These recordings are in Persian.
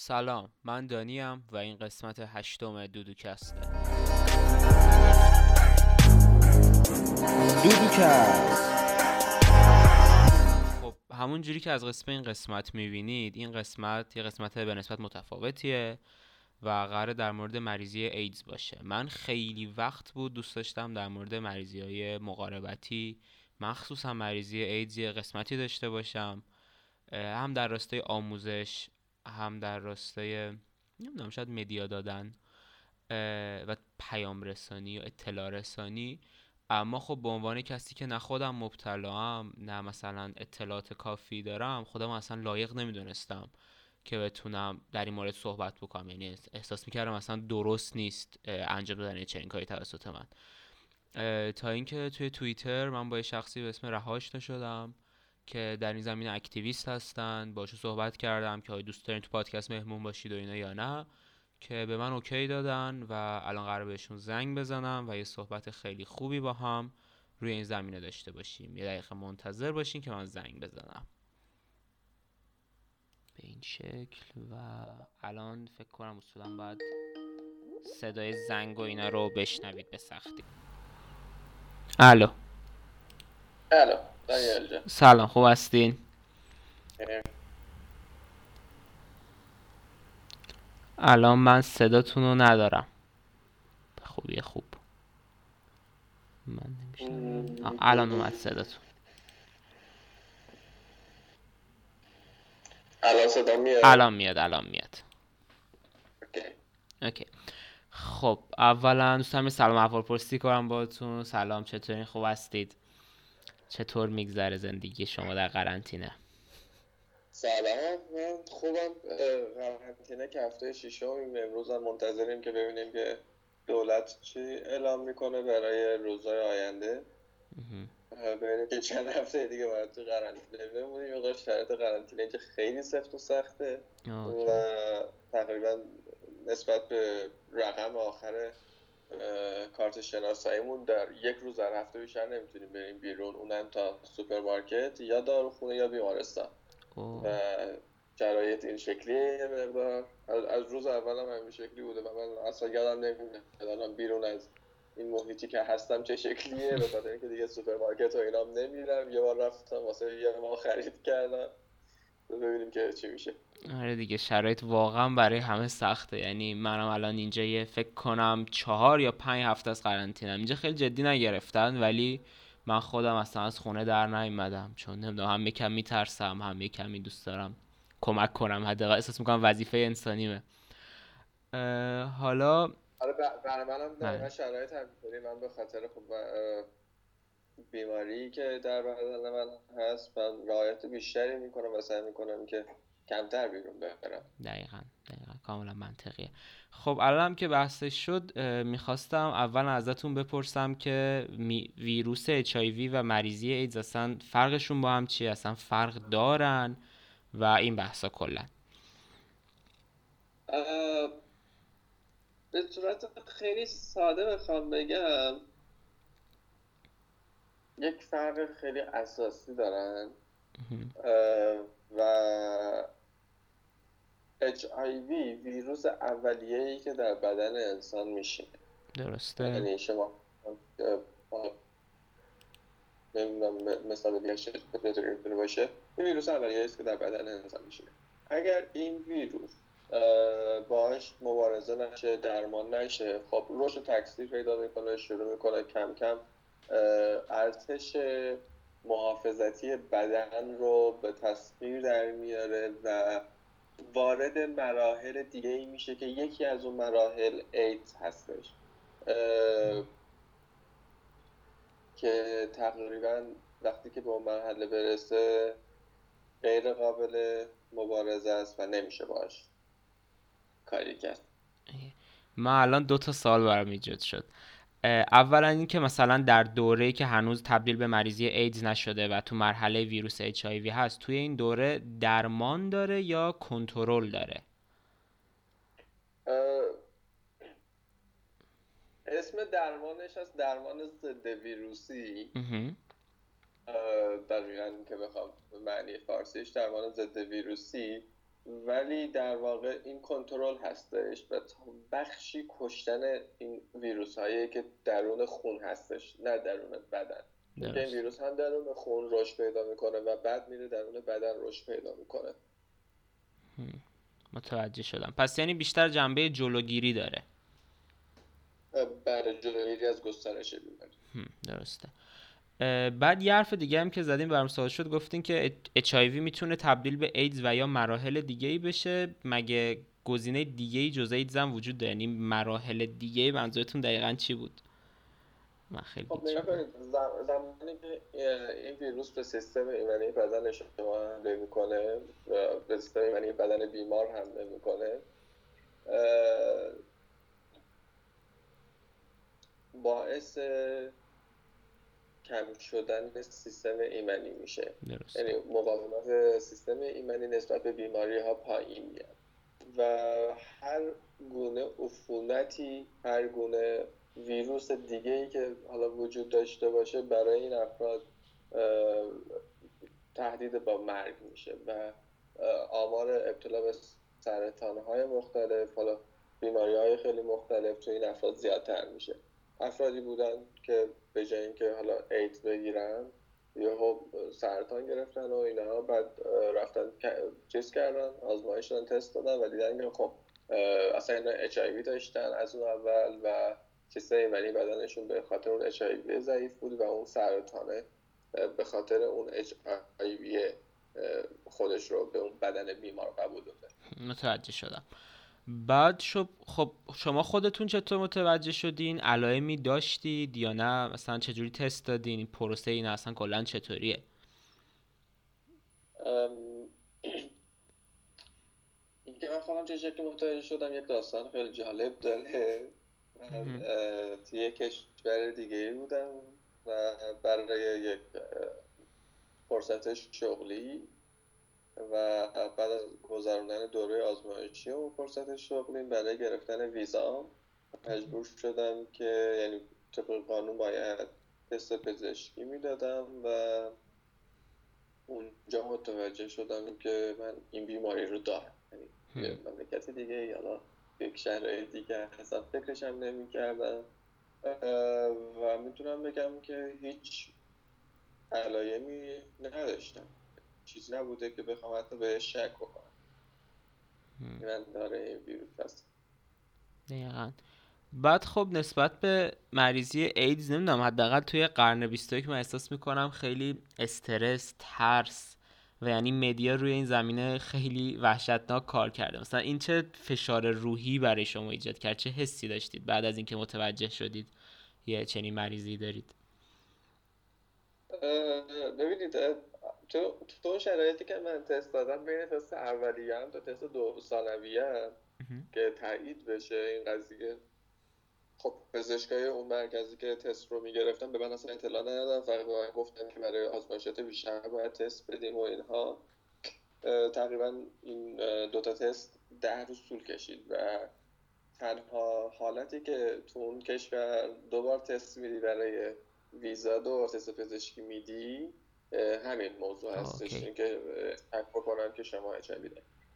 سلام من دانیم و این قسمت هشتم دودوکسته. دودوکست. خب همون جوری که از قسم این قسمت می‌بینید این قسمت یه قسمت به نسبت متفاوتیه و قرار در مورد مریضی ایدز باشه. من خیلی وقت بود دوست داشتم در مورد مریضی های مقاربتی مخصوصا مریضی ایدز یه قسمتی داشته باشم هم در راستای آموزش هم در راستای نمی‌دونم شاید مدیا دادن و پیام رسانی و اطلاع رسانی. اما خب به عنوان کسی که نه خودم مبتلا هم نه مثلا اطلاعات کافی دارم خودم اصلا لایق نمی‌دونستم که بتونم در این مورد صحبت بکنم. یعنی احساس می‌کردم اصلا درست نیست انجام دادن چنین کاری توسط من. تا اینکه توی توییتر من با یه شخصی به اسم رها شدم. که در این زمینه اکتیویست هستن. باشو صحبت کردم که دوست دارین تو پادکست مهمون باشید و اینا یا نه. که به من اوکی دادن و الان قرار بهشون زنگ بزنم و یه صحبت خیلی خوبی با هم روی این زمینه داشته باشیم. یه دقیقه منتظر باشین که من زنگ بزنم. به این شکل و الان فکر کنم اصولا باید صدای زنگ و اینا رو بشنوید به سختی. الو. الو. سلام خوب هستین؟ الان من صداتون رو ندارم. خوبیه خوب. من نمیشنم الان اومد صداتون. الان صدا میاد؟ الان میاد الان میاد. اوکی. خب اولا دوستم سلام احوال پرسی کنم باهاتون. سلام چطورین؟ خوب هستید؟ چطور میگذره زندگی شما در قرنطینه؟ سلام من خوبم قرنطینه که هفته ششم امروز هم منتظریم که ببینیم که دولت چی اعلام می‌کنه برای روزهای آینده. ببینیم که چند هفته دیگه باید تو قرنطینه بمونیم. یه شرایط قرنطینه اینجا خیلی سفت و سخته. و تقریبا نسبت به رقم آخر کارت شناساییمون در یک روز در هفته بیشتر نمی‌تونیم بریم بیرون. اونم تا سوپرمارکت یا داروخونه یا بیمارستان. و شرایط این شکلیه یه مقدار. از روز اول هم همین شکلی بوده و من اصلا یادم الان بیرون از این محیطی که هستم چه شکلیه. به خاطر اینکه دیگه سوپرمارکت و اینام نمیرم. یه بار رفتم واسه یه ما خرید کردم. ببینیم که چی میشه. آره دیگه شرایط واقعا برای همه سخته. یعنی منم الان اینجا یه فکر کنم چهار یا پنج هفته از قرنطینه. اینجا خیلی جدی نگرفتن ولی من خودم اصلا از خونه در نیومدم. چون نمی‌دونم هم یکم میترسم هم یکم دوست دارم کمک کنم. حداقل احساس می‌کنم وظیفه انسانیمه. حالا آره برای منم دقیقا شرایط همینطوری من به خاطر خب بیماری که در بدن من هست من رعایت بیشتری می‌کنم و سعی می‌کنم که کمتر بیرون برم. دقیقا دقیقا. کاملا منطقیه. خب الان که بحثش شد می‌خواستم اول ازتون بپرسم که ویروس اچ و مریضی ایدز اصلا فرقشون با هم چیه؟ اصلا فرق دارن و این بحثا کلا. به صورت خیلی ساده بخوام بگم یک فرق خیلی اساسی دارن. و HIV ویروس اولیه‌ای که در بدن انسان میشه درسته. یعنی شما نمی‌دونم مثال دیگه بتونی باشه این ویروس اولیه‌ای است که در بدن انسان میشه اگر این ویروس باش مبارزه نشه درمان نشه خب رشد تکثیر پیدا می‌کنه شروع می‌کنه کم کم ارتش محافظتی بدن رو به تصویر در میاره و وارد مراحل دیگه ای میشه که یکی از اون مراحل ایدز هستش. که تقریبا وقتی که به اون مرحله برسه غیر قابل مبارزه است و نمیشه باش کاری کرد. من الان دو تا سال برام ایجاد شد. اولا اینکه مثلا در دوره که هنوز تبدیل به مریضی ایدز نشده و تو مرحله ویروس اچ هست توی این دوره درمان داره یا کنترل داره؟ اسم درمانش از درمان ضد ویروسی. دقیقا که بخوام معنی فارسیش درمان ضد ویروسی. ولی در واقع این کنترل هستش و بخشی کشتن این ویروس هایی که درون خون هستش نه درون بدن. این ویروس هم درون خون رشد پیدا می‌کنه و بعد میره درون بدن رشد پیدا می‌کنه. متوجه شدم. پس یعنی بیشتر جنبه جلوگیری داره. برای جلوگیری از گسترش بیماری. درسته. بعد یه حرف دیگه هم که زدیم برام سوال شد گفتین که HIV می‌تونه تبدیل به ایدز و یا مراحل دیگه ای بشه؟ مگه گزینه دیگه ای جز ایدز هم وجود داره؟ یعنی مراحل دیگه منظورتون دقیقا چی بود؟ من خیلی خب زمانی که این ویروس به سیستم ایمنی بدن شما حمله می‌کنه و به سیستم ایمنی بدن بیمار حمله می‌کنه باعث کم شدن سیستم ایمنی میشه. یعنی مقاومت سیستم ایمنی نسبت به بیماری ها پایین میاد. و هر گونه عفونتی هر گونه ویروس دیگه ای که حالا وجود داشته باشه برای این افراد تهدید با مرگ میشه و آمار ابتلا به سرطان های مختلف حالا بیماری های خیلی مختلف تو این افراد زیادتر میشه. افرادی بودن که به جای اینکه حالا ایدز بگیرن یا سرطان گرفتن و اینا. بعد رفتن چیز کردن آزمایش دادن تست دادن و دیدن که خب اصلا اینا اچ داشتن از اون اول و سیستم ایمنی بدنشون به خاطر اون اچ ضعیف بود و اون سرطانه به خاطر اون اچ خودش رو به اون بدن بیمار قبول داده. متوجه شدم. بعد شب خب شما خودتون چطور متوجه شدین؟ علائمی داشتید یا نه؟ مثلا چجوری تست دادین؟ این پروسه این اصلا کلا چطوریه؟ اینکه من خودم چه متوجه شدم یک داستان خیلی جالب داره. من توی یک کشور دیگه بودم و برای یک فرصت شغلی و بعد از گذراندن دوره آزمایشی و فرصت شغلی برای گرفتن ویزا. مجبور شدم که یعنی طبق قانون باید تست پزشکی می‌دادم و اونجا متوجه شدم که من این بیماری رو دارم. یعنی مملکت دیگه یا یک شهر دیگه اصلا فکرشم نمی کردم و می‌تونم بگم که هیچ علایمی نداشتم. چیزی نبوده که بخوام حتی بهش شک بکنم. من داره این ویروس هست. دقیقا. بعد خب نسبت به مریضی ایدز نمی‌دونم حداقل توی قرن 21 من احساس می‌کنم خیلی استرس ترس و یعنی مدیا روی این زمینه خیلی وحشتناک کار کرده. مثلا این چه فشار روحی برای شما ایجاد کرد؟ چه حسی داشتید بعد از اینکه متوجه شدید یه چنین مریضی دارید؟ ببینید تو تو شرایطی که من تست دادم بین تست اولیه هم تا تست دو ثانویه که تایید بشه این قضیه. خب پزشکای اون مرکزی که تست رو می‌گرفتن به من اصلا اطلاع ندادن. فقط به من گفتن که برای آزمایشات بیشتر باید تست بدیم و اینها. تقریبا این دوتا تست ده روز طول کشید و تنها حالتی که تو اون کشور دوبار تست میدی برای ویزا دو تست پزشکی میدی همین موضوع هستش. اینکه شک بکنم که شما اچ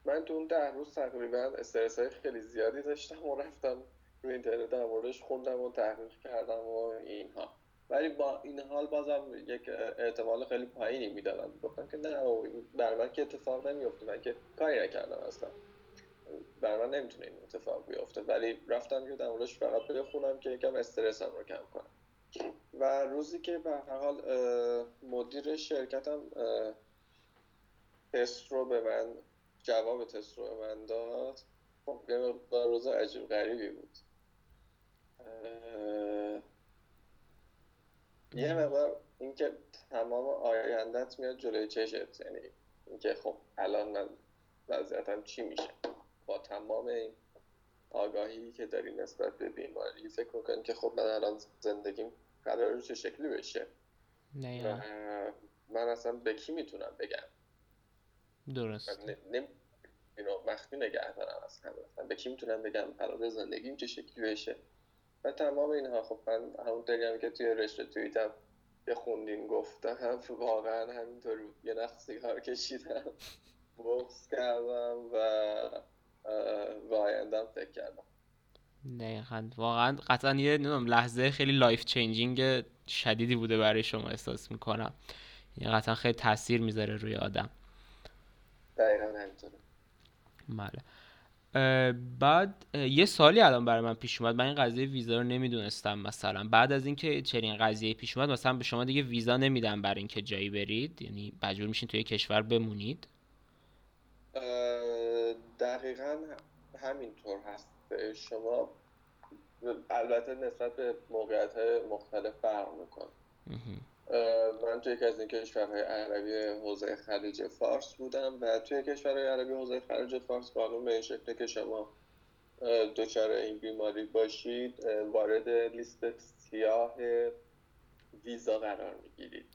من تو اون ده روز تقریبا استرس های خیلی زیادی داشتم و رفتم روی اینترنت در موردش خوندم و تحقیق کردم و اینها. ولی با این حال بازم یک احتمال خیلی پایینی می‌دادم. گفتم که نه بر من که اتفاق نمیفته من که کاری نکردم اصلا. بر من نمی‌تونه این اتفاق بیفته. ولی رفتم که در موردش فقط بخونم که یکم استرسم رو کم کنم. و روزی که به هر حال مدیر شرکتم تست رو به من جواب تست رو به من داد. خب یه روز عجیب غریبی بود. یه مقدار اینکه تمام آیندت میاد جلوی چشت یعنی اینکه خب الان من وضعیتم چی میشه؟ با تمام این آگاهی که داری نسبت به بیماری فکر می‌کنی که خب من الان زندگیم قرار چه شکلی بشه. نه من اصلا به کی می‌تونم بگم؟ درست. نم... اینو مخفی نگه دارم از همه. به کی می‌تونم بگم قرار زندگیم چه شکلی بشه؟ و تمام اینها خب من همون هم که توی رشته توییتم یه خوندین گفتم واقعا همینطور یه نخ سیگار کشیدم. بغض کردم و و آیندم فکر کردم. دقیقا. واقعا قطعا یه لحظه خیلی life changing شدیدی بوده برای شما احساس می‌کنم. یعنی قطعا خیلی تاثیر می‌ذاره روی آدم. دقیقا همینطوره. بله. بعد یه سوالی الان برای من پیش اومد. من این قضیه ویزا رو نمی‌دونستم مثلا. بعد از اینکه چنین قضیه پیش اومد مثلا به شما دیگه ویزا نمیدن برای اینکه جایی برید؟ یعنی مجبور میشین توی کشور بمونید؟ دقیقا همینطور هست. شما البته نسبت به موقعیت های مختلف فرق میکن من توی یکی از این کشورهای عربی حوزه خلیج فارس بودم و توی کشورهای عربی حوزه خلیج فارس قانون به این شکله که شما دچار این بیماری باشید وارد لیست سیاه ویزا قرار می‌گیرید.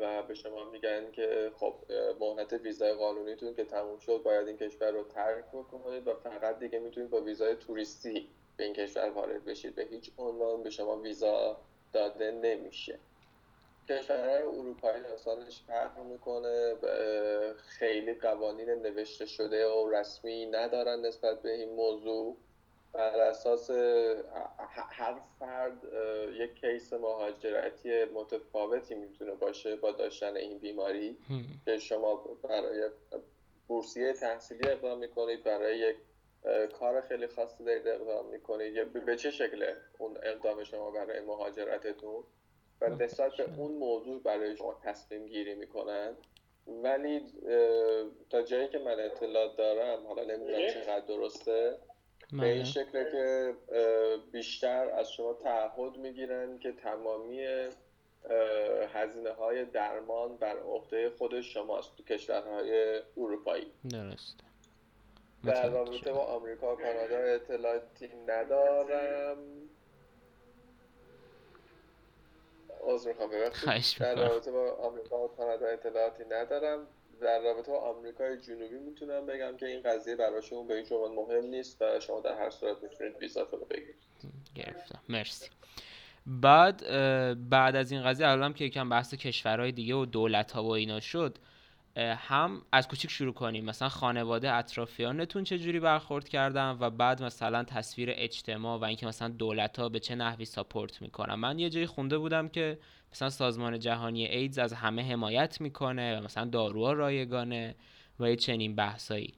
و به شما میگن که خب مهلت ویزای قانونیتون که تموم شد باید این کشور رو ترک بکنید و فقط دیگه می‌تونید با ویزای توریستی به این کشور وارد بشید. به هیچ عنوان به شما ویزا داده نمیشه. کشورهای اروپایی داستانش فرق می‌کنه. خیلی قوانین نوشته شده و رسمی ندارن نسبت به این موضوع. بر اساس هر فرد یک کیس مهاجرتی متفاوتی می‌تونه باشه با داشتن این بیماری که شما برای بورسیه تحصیلی اقدام می‌کنید برای یک کار خیلی خاصی دارید اقدام می‌کنید. یا به چه شکله اون اقدام شما برای مهاجرتتون؟ و نسبت به اون موضوع برای شما تصمیم گیری می‌کنن. ولی تا جایی که من اطلاع دارم حالا نمی‌دونم چقدر درسته. به این بله. شکل که بیشتر از شما تعهد می‌گیرن که تمامی هزینه های درمان بر عهده خود شماست تو کشورهای اروپایی. درست. در رابطه با آمریکا و کانادا اطلاعاتی ندارم. عذر می‌خوام در رابطه با آمریکا و کانادا اطلاعاتی ندارم. در رابطه با آمریکای جنوبی می‌تونم بگم که این قضیه براشون به هیچ مهم نیست و شما در هر صورت می‌تونید ویزاتون رو بگیرید. گرفتم. مرسی. بعد بعد از این قضیه الان که یکم بحث کشورهای دیگه و دولت ها و اینا شد هم از کوچیک شروع کنیم. مثلا خانواده اطرافیانتون چه جوری برخورد کردن و بعد مثلا تصویر اجتماع و اینکه مثلا دولت ها به چه نحوی ساپورت می‌کنن. من یه جایی خونده بودم که مثلا سازمان جهانی ایدز از همه حمایت می‌کنه و مثلا داروها رایگانه و یه چنین بحثایی.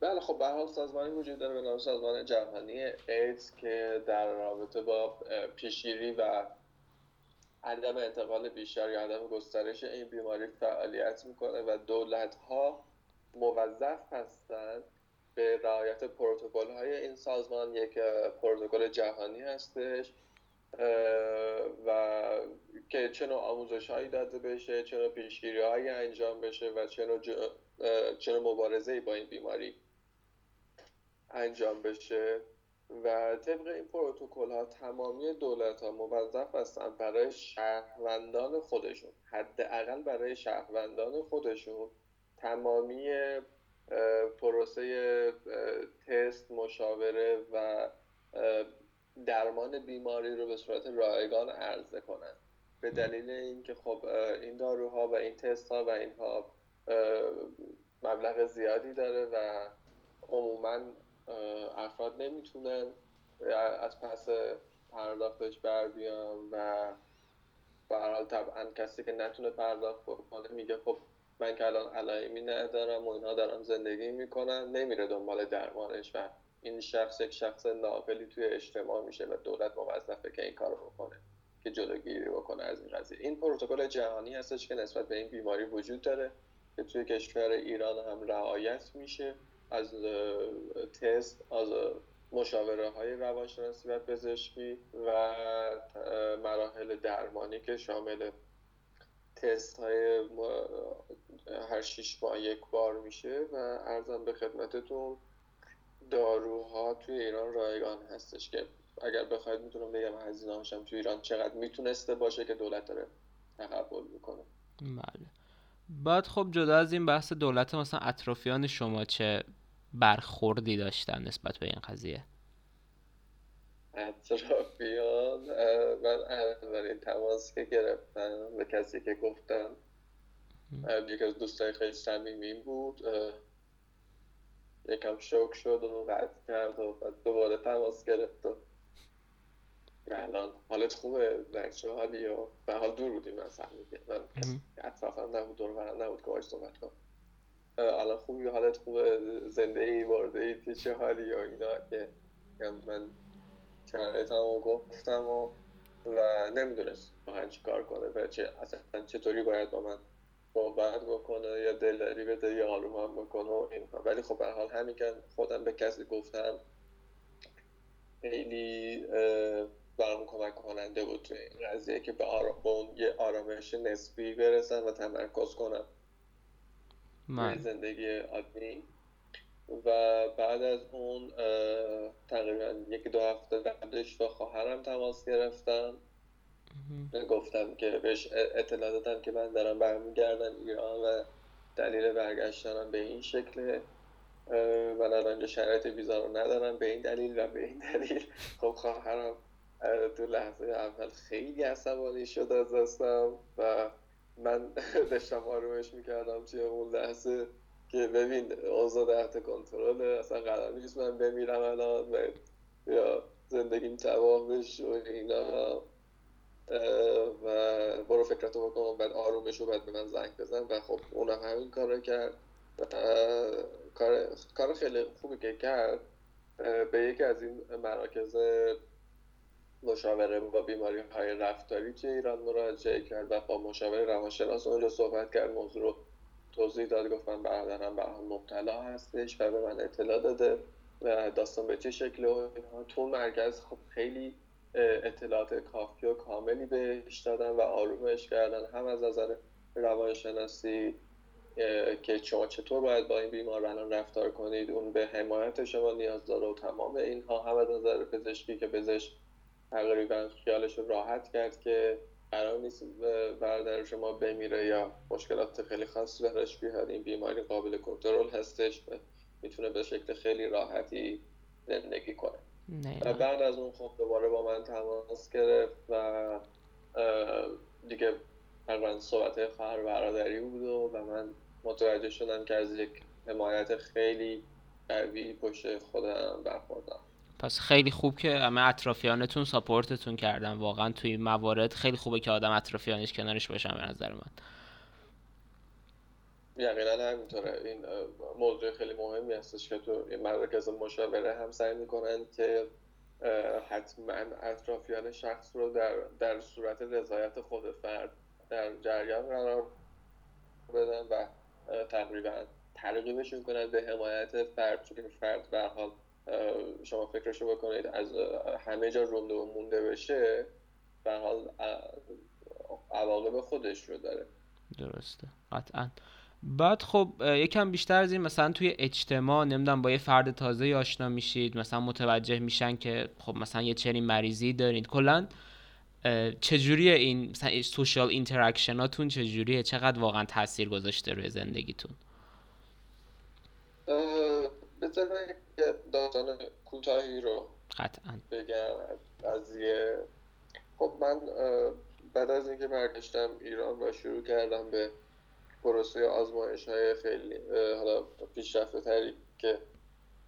بله خب به حال سازمانی وجود داره به نام سازمان جهانی ایدز که در رابطه با پیشگیری و عدم انتقال بیشتر یا عدم گسترش این بیماری فعالیت می‌کنه و دولت ها موظف هستند به رعایت پروتکل های این سازمان یک پروتکل جهانی هستش و که چه نوع آموزش هایی داده بشه چه نوع پیشگیری هایی انجام بشه و چه نوع, چه مبارزه با این بیماری انجام بشه. و طبق این پروتکل ها تمامی دولت ها موظف هستن برای شهروندان خودشون حداقل برای شهروندان خودشون تمامی پروسه تست مشاوره و درمان بیماری رو به صورت رایگان عرضه کنن به دلیل اینکه خب این داروها و این تست ها و اینها مبلغ زیادی داره و عموما افراد نمی‌تونن از پس پرداختش بر بیان و به حال طبعا کسی که نتونه پرداخت کنه میگه خب من که الان علائمی ندارم و اینها دارم زندگی می‌کنم نمیره دنبال درمانش و این شخص یک شخص ناقلی توی اجتماع میشه و دولت موظفه که این کار بکنه که جلوگیری بکنه از این قضیه. این پروتکل جهانی هستش که نسبت به این بیماری وجود داره که توی کشور ایران هم رعایت میشه. از تست از مشاوره های روانشناسی و پزشکی و مراحل درمانی که شامل تست های هر شیش ماه یک بار میشه و ارزم به خدمتتون داروها توی ایران رایگان هستش که اگر بخواید می‌تونم بگم هزینه هاشم توی ایران چقدر می‌تونسته باشه که دولت داره تقبل می‌کنه. بله. بعد خب جدا از این بحث دولت مثلا اطرافیان شما چه برخوردی داشتن نسبت به این قضیه؟ اطرافیان من اولین تماس که گرفتم به کسی که گفتم یکی از دوستای خیلی صمیمیم بود. یکم شوک شد و قطع کرد و دوباره تماس گرفت و الان حالت خوبه بچه حالی و به حال دور بودیم از هم من اطرافم نبود دور نبود که باش صحبت کنم. الان خوبی حالت خوبه زنده ای وارده ای چه حالی و اینا که من شرایطم گفتم و و نمی‌دونست واقعا چی کار کنه و چه اصلا چطوری باید با من صحبت بکنه یا دلداری بده یا آروم بکنه و اینها ولی خب به حال همین که خودم به کسی گفتم خیلی برام کمک کننده بود توی این قضیه که به, آرام، اون یه آرامش نسبی برسم و تمرکز کنم. من. زندگی عادی. و بعد از اون تقریبا یک دو هفته بعدش با خواهرم تماس گرفتم. گفتم که بهش اطلاع دادم که من دارم برمیگردم ایران و دلیل برگشتنم به این شکله. و الان شرایط ویزا رو ندارم به این دلیل و به این دلیل. خب خواهرم تو لحظه اول خیلی عصبانی شد از دستم و من داشتم آرومش می‌کردم توی اون لحظه که ببین اوضاع تحت کنترله اصلا قرار نیست من بمیرم الان و یا زندگیم تباه بشه و اینا. و برو فکرتو بکن بعد آرومش رو بعد به من زنگ بزن. و خب اونم همین کار کرد. کار, کار خیلی خوبی که کرد. به یکی از این مراکز مشاوره با بیماری های رفتاری که ایران مراجعه کرد و با مشاور روانشناس اونجا صحبت کرد. موضوع رو توضیح داد. گفتم برادرم به مبتلا هستش و به من اطلاع داده و داستان به چه شکل و تو مرکز خب خیلی اطلاعات کافی و کاملی بهش دادن و آرومش کردن. هم از نظر روانشناسی که شما چطور باید با این بیمار الان رفتار کنید اون به حمایت شما نیاز داره و تمام اینها. هم از نظر پزشکی که پزشک تقریبا خیالش راحت کرد که قرار نیست برادر شما بمیره یا مشکلات خیلی خاصی براش بیاد. این بیماری قابل کنترل هستش و می‌تونه به شکل خیلی راحتی زندگی کنه. و بعد از اون خب دوباره با من تماس گرفت و دیگه تقریبا صحبت خواهر برادری بود و من متوجه شدم که از یک حمایت خیلی قوی پشت خودم برخوردم. پس خیلی خوب که همه اطرافیانتون ساپورتتون کردن. واقعا توی این موارد خیلی خوبه که آدم اطرافیانش کنارش باشن به نظر من. یقینا همینطوره. این موضوع خیلی مهمی هستش که تو این مراکز مشاوره هم سعی می‌کنن که حتما اطرافیان شخص رو در, در صورت رضایت خود فرد در جریان قرار بدن و تقریبا ترغیبشون کنن به حمایت فرد. چون فرد به حال شما فکرشو بکنید از همه جا رونده و مونده بشه به حال عواقب خودش رو داره. درسته. قطعا. بعد خب یکم بیشتر از این مثلا توی اجتماع نمی‌دونم با یه فرد تازه آشنا میشید مثلا متوجه میشن که خب مثلا یه چنین مریضی دارید. کلا چجوریه این مثلا social interaction اتون چجوریه؟ چقدر واقعا تاثیر گذاشته روی زندگیتون؟ بذار داستان کوتاهی رو قطعا. بگم از یه خب من بعد از اینکه برگشتم ایران و شروع کردم به پروسه آزمایش های خیلی حالا پیشرفته تری که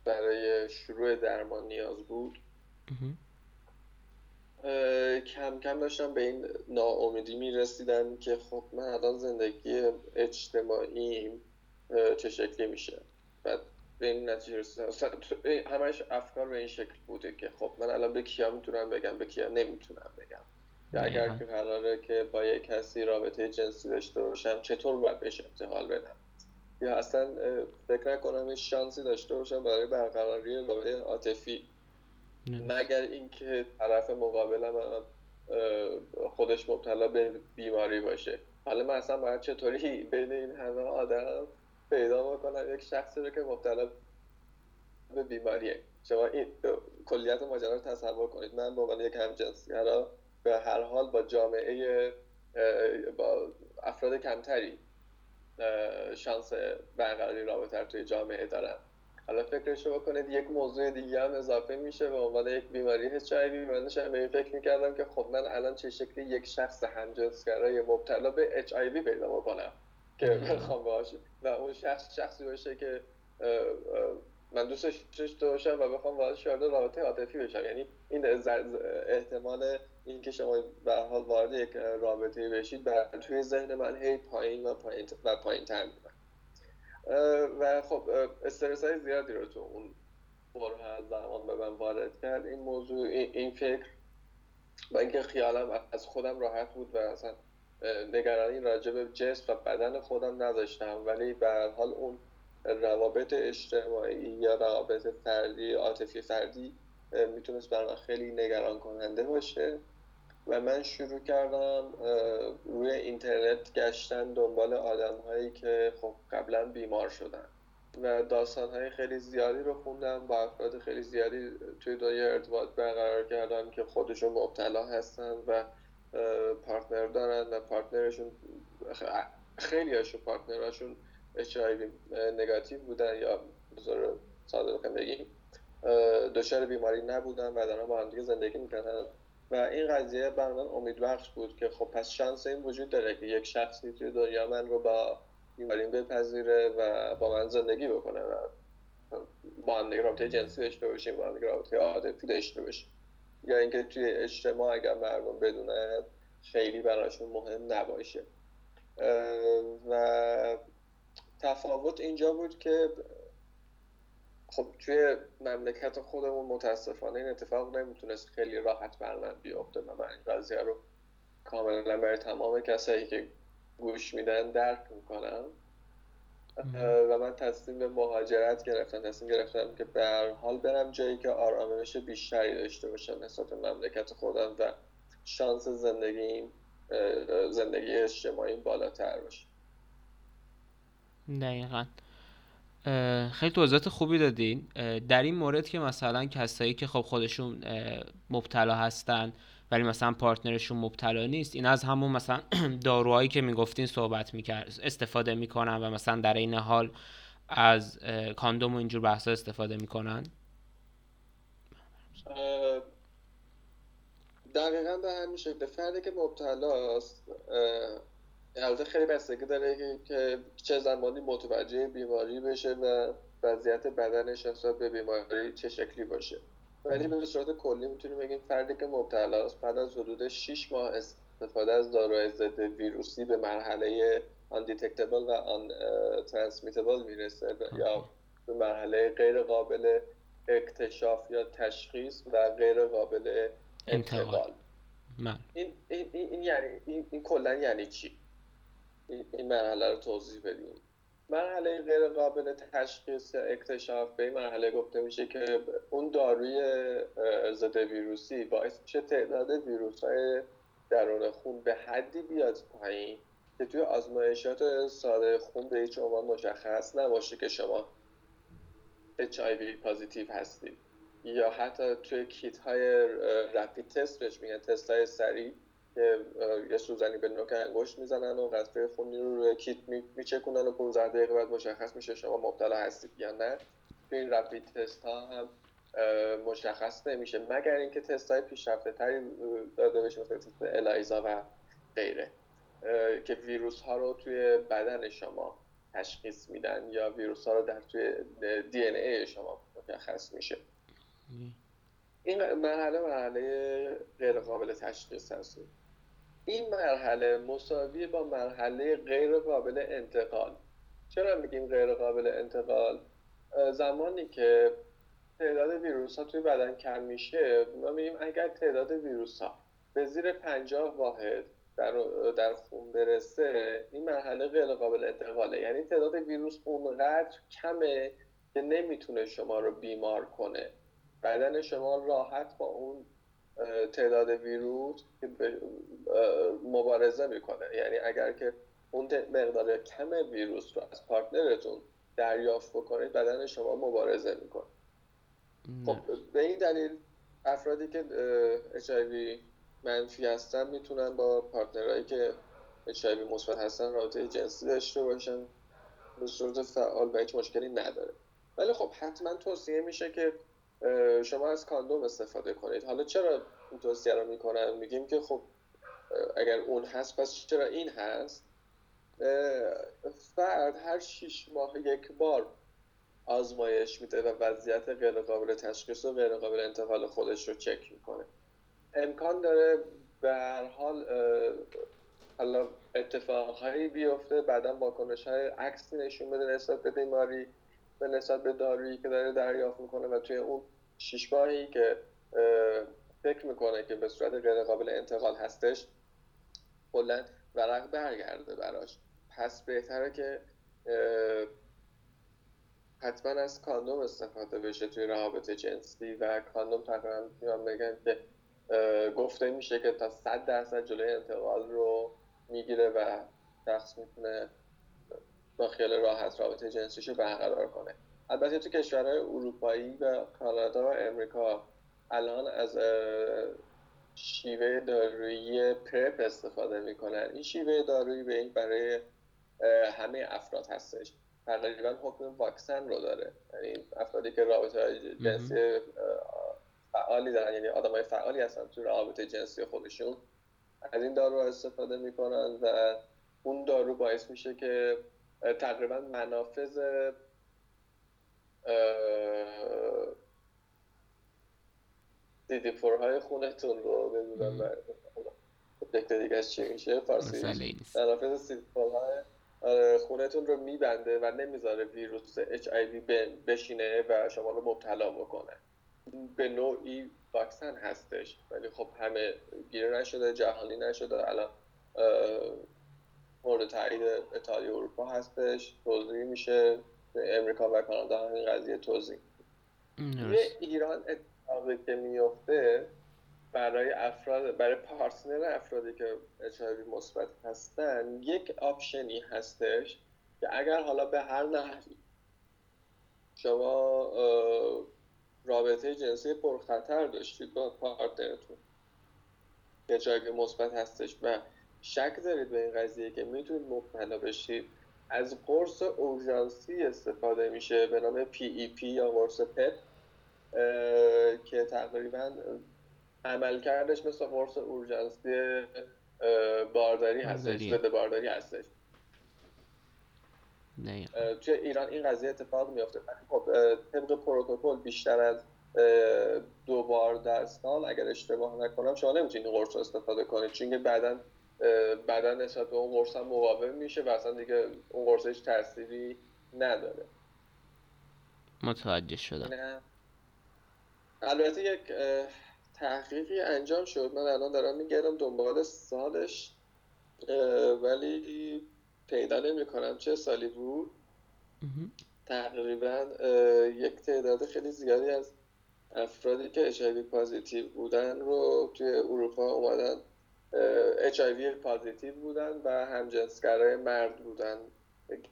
برای شروع درمان نیاز بود کم کم داشتم به این ناامیدی می‌رسیدم که خب من الان زندگی اجتماعیم چه شکلی میشه. بعد به این نتیجه رسیدم. همش افکار به این شکل بوده که خب من الان به کیا می‌تونم بگم به کیا نمی‌تونم بگم. یا اگر که قراره که با یک کسی رابطه جنسی داشته باشم چطور باید بهش انتقال بدم؟ یا اصلا فکر نکنم این شانسی داشته باشم برای برقراری رابطه عاطفی. مگر اینکه طرف مقابلم خودش مبتلا به بیماری باشه. حالا من اصلا باید چطوری بین این همه آدم پیدا بکنم یک شخصی رو که مبتلا به بیماریه. شما این کلیت ماجرا رو تصور کنید. من به عنوان یک همجنسگرا به هر حال با جامعه با افراد کمتری شانس برقراری رابطه توی جامعه دارن حالا فکرشو بکنید یک موضوع دیگه هم اضافه میشه به عنوان یک بیماری هچ آی من داشتم به این فکر می‌کردم که خب من الان چه شکلی یک شخص همجنسگرای مبتلا به آی پیدا بکنم. که بخوام باش و اون شخص شخصی باشه که من دوستش داشتم و بخوام باهاش وارد رابطه عاطفی بشم. یعنی این احتمال اینکه شما به حال وارد یک رابطه بشید بر توی ذهن من هی پایین و پایین و پایین تر و خب استرس های زیادی رو تو اون بره از زمان به من وارد کرد. این موضوع این فکر و اینکه خیالم از خودم راحت بود و اصلا نگرانی راجع به جسم و بدن خودم نداشتم ولی به حال اون روابط اجتماعی یا روابط فردی عاطفی فردی می‌تونست بر من خیلی نگران کننده باشه و من شروع کردم روی اینترنت گشتن دنبال آدم هایی که خب قبلا بیمار شدن و داستان های خیلی زیادی رو خوندم با افراد خیلی زیادی توی دنیا ارتباط برقرار کردم که خودشون مبتلا هستن و پارتنر دارن و پارتنرشون خیلی هاشون پارتنرشون HIV نگاتیو بودن یا بزرگ ساده بکنم بگیم دچار بیماری نبودن و دارن با هم دیگه زندگی می‌کنن و این قضیه بر من امیدبخش بود که خب پس شانس این وجود داره که یک شخصی توی دنیا من رو با بیماریم بپذیره و با من زندگی بکنه و با هم رابطه جنسی داشته باشیم با هم رابطه عاطفی داشته باشیم. یا اینکه توی اجتماع اگر مردم بدونن خیلی براشون مهم نباشه. و تفاوت اینجا بود که خب توی مملکت خودمون متاسفانه این اتفاق نمی‌تونست خیلی راحت بر من بیفته و من این قضیه رو کاملا برای تمام کسایی که گوش میدن درک می‌کنم. و من تصمیم به مهاجرت گرفتم تصمیم گرفتم که به حال برم جایی که آرامش بیشتری داشته باشم نسبت مملکت خودم و شانس زندگیم زندگی اجتماعی بالاتر باشه. دقیقا. خیلی توضیحات خوبی دادین. در این مورد که مثلا کسایی که خب خودشون مبتلا هستن ولی مثلا پارتنرشون مبتلا نیست. این از همون مثلا داروهایی که می‌گفتین صحبت می‌کرد استفاده می‌کنن و مثلا در این حال از کاندوم و اینجور بحثا استفاده می‌کنن؟ دقیقا به همین شکل. فردی که مبتلا است البته خیلی بستگی داره که چه زمانی متوجه بیماری بشه و وضعیت بدنش نسبت به بیماری چه شکلی باشه. ولی به صورت کلی می‌تونیم بگیم فردی که مبتلا است بعد از حدود 6 ماه استفاده از داروهای ضد ویروسی به مرحله undetectable و untransmittable می‌رسه یا به مرحله غیر قابل اکتشاف یا تشخیص و غیر قابل انتقال. این, این, این, یعنی این, این کلا یعنی چی؟ این مرحله رو توضیح بدیم مرحله غیر قابل تشخیص اکتشاف به این مرحله گفته میشه که اون داروی ضد ویروسی باعث میشه تعداد ویروس های درون خون به حدی بیاد پایین که توی آزمایشات ساده خون به هیچ عنوان مشخص نباشه که شما HIV پازیتیو هستید. یا حتی توی کیت های رپید تست بهش میگن تست های سریع که یه سوزنی به نوک انگشت می‌زنن و قطره خونی رو روی کیت میچکونن و 15 دقیقه بعد مشخص میشه شما مبتلا هستید یا نه. تو این رپید تست ها هم مشخص نمیشه. مگر اینکه تست های پیشرفته تری داده بشه مثل تست الایزا و غیره که ویروس ها رو توی بدن شما تشخیص میدن یا ویروس ها رو در توی دی ان ای شما مشخص میشه. این مرحله مرحله غیر قابل تشخیص هست. این مرحله مساوی با مرحله غیر قابل انتقال. چرا میگیم غیر قابل انتقال زمانی که تعداد ویروس ها توی بدن کم میشه ما میگیم اگر تعداد ویروس ها به زیر پنجاه واحد در, در خون برسه این مرحله غیر قابل انتقاله. یعنی تعداد ویروس اونقدر کمه که نمی‌تونه شما رو بیمار کنه. بدن شما راحت با اون تعداد ویروس مبارزه می‌کنه. یعنی اگر که اون مقدار کم ویروس رو از پارتنرتون دریافت بکنید بدن شما مبارزه می‌کنه. خب به این دلیل افرادی که HIV منفی هستن می‌تونن با پارتنرهایی که HIV مثبت هستن رابطه جنسی داشته باشن. به صورت فعال و هیچ مشکلی نداره. ولی خب حتما توصیه میشه که شما از کاندوم استفاده کنید. حالا چرا این توصیه رو می‌کنم میگیم که خب اگر اون هست پس چرا این هست؟ فرد هر شیش ماه یک بار آزمایش میده و وضعیت غیر قابل تشخیص و غیر قابل انتقال خودش رو چک می‌کنه. امکان داره به هر حال حالا اتفاقهایی بیفته بعدا واکنش های عکس نشون بده نسبت به بیماری به نسبت به دارویی که داره دریافت می‌کنه و توی اون شیش ماهی که فکر می‌کنه که به صورت غیر قابل انتقال هستش کلا ورق برگرده براش. پس بهتره که حتما از کاندوم استفاده بشه توی روابط جنسی و کاندوم تقریبا می‌تونم بگم که گفته میشه که تا 100 درصد جلوی انتقال رو می‌گیره و شخص می‌تونه با خیال راحت رابطه جنسیش رو برقرار کنه. البته تو کشورهای اروپایی و کانادا و امریکا الان از شیوه دارویی پرپ استفاده می‌کنن. این شیوه دارویی به این برای همه افراد هستش. تقریبا حکم واکسن رو داره. یعنی افرادی که رابطه جنسی فعالی دارن. یعنی آدمای فعالی هستن تو رابطه جنسی خودشون. از این دارو استفاده می‌کنن و اون دارو باعث میشه که تقریبا منافذ دیدی های خونتون رو؟ نمی‌دونم فکر دیگه چی میشه؟ فارسی؟ منافذ سیدی های آره، خونتون رو میبنده و نمی‌ذاره ویروس اچ آی بشینه و شما رو مبتلا بکنه. به نوعی واکسن هستش. ولی خب همه گیره نشده جهانی نشده. الان مورد تایید ایتالیا اروپا هستش. توضیح میشه. امریکا و کانادا همین قضیه توضیح ایران اتفاقی که میفته برای افراد برای partner افرادی که HIV مثبت هستن یک option ی هستش که اگر حالا به هر نحوی شما رابطه جنسی پرخطر داشتید با partner تون که مثبت هستش و شک دارید به این قضیه که می‌تونید مبتلا بشید از قرص اورژانسی استفاده میشه به نام PEP یا قرص PEP که تقریبا عملکردش مثل قرص اورژانسی بارداری هستش ضد بارداری هستش. نه توی ایران این قضیه اتفاق میافته. خب طبق پروتکل بیشتر از دو بار در سال اگر اشتباه نکنم شما نمی‌تونید قرص استفاده کنید چون که بعدا بعدا نسبت به اون قرص هم مقاوم میشه و اصلا دیگه اون قرص هیچ تأثیری نداره. متوجه شدم. البته یک تحقیقی انجام شد. من الان دارم میگردم دنبال سالش. ولی پیدا نمی کنم چه سالی بود؟ تقریبا یک تعداد خیلی زیادی از افرادی که اچ پازیتیو بودن رو توی اروپا اومدن. اچ positive بودن و همجنسگرای مرد بودن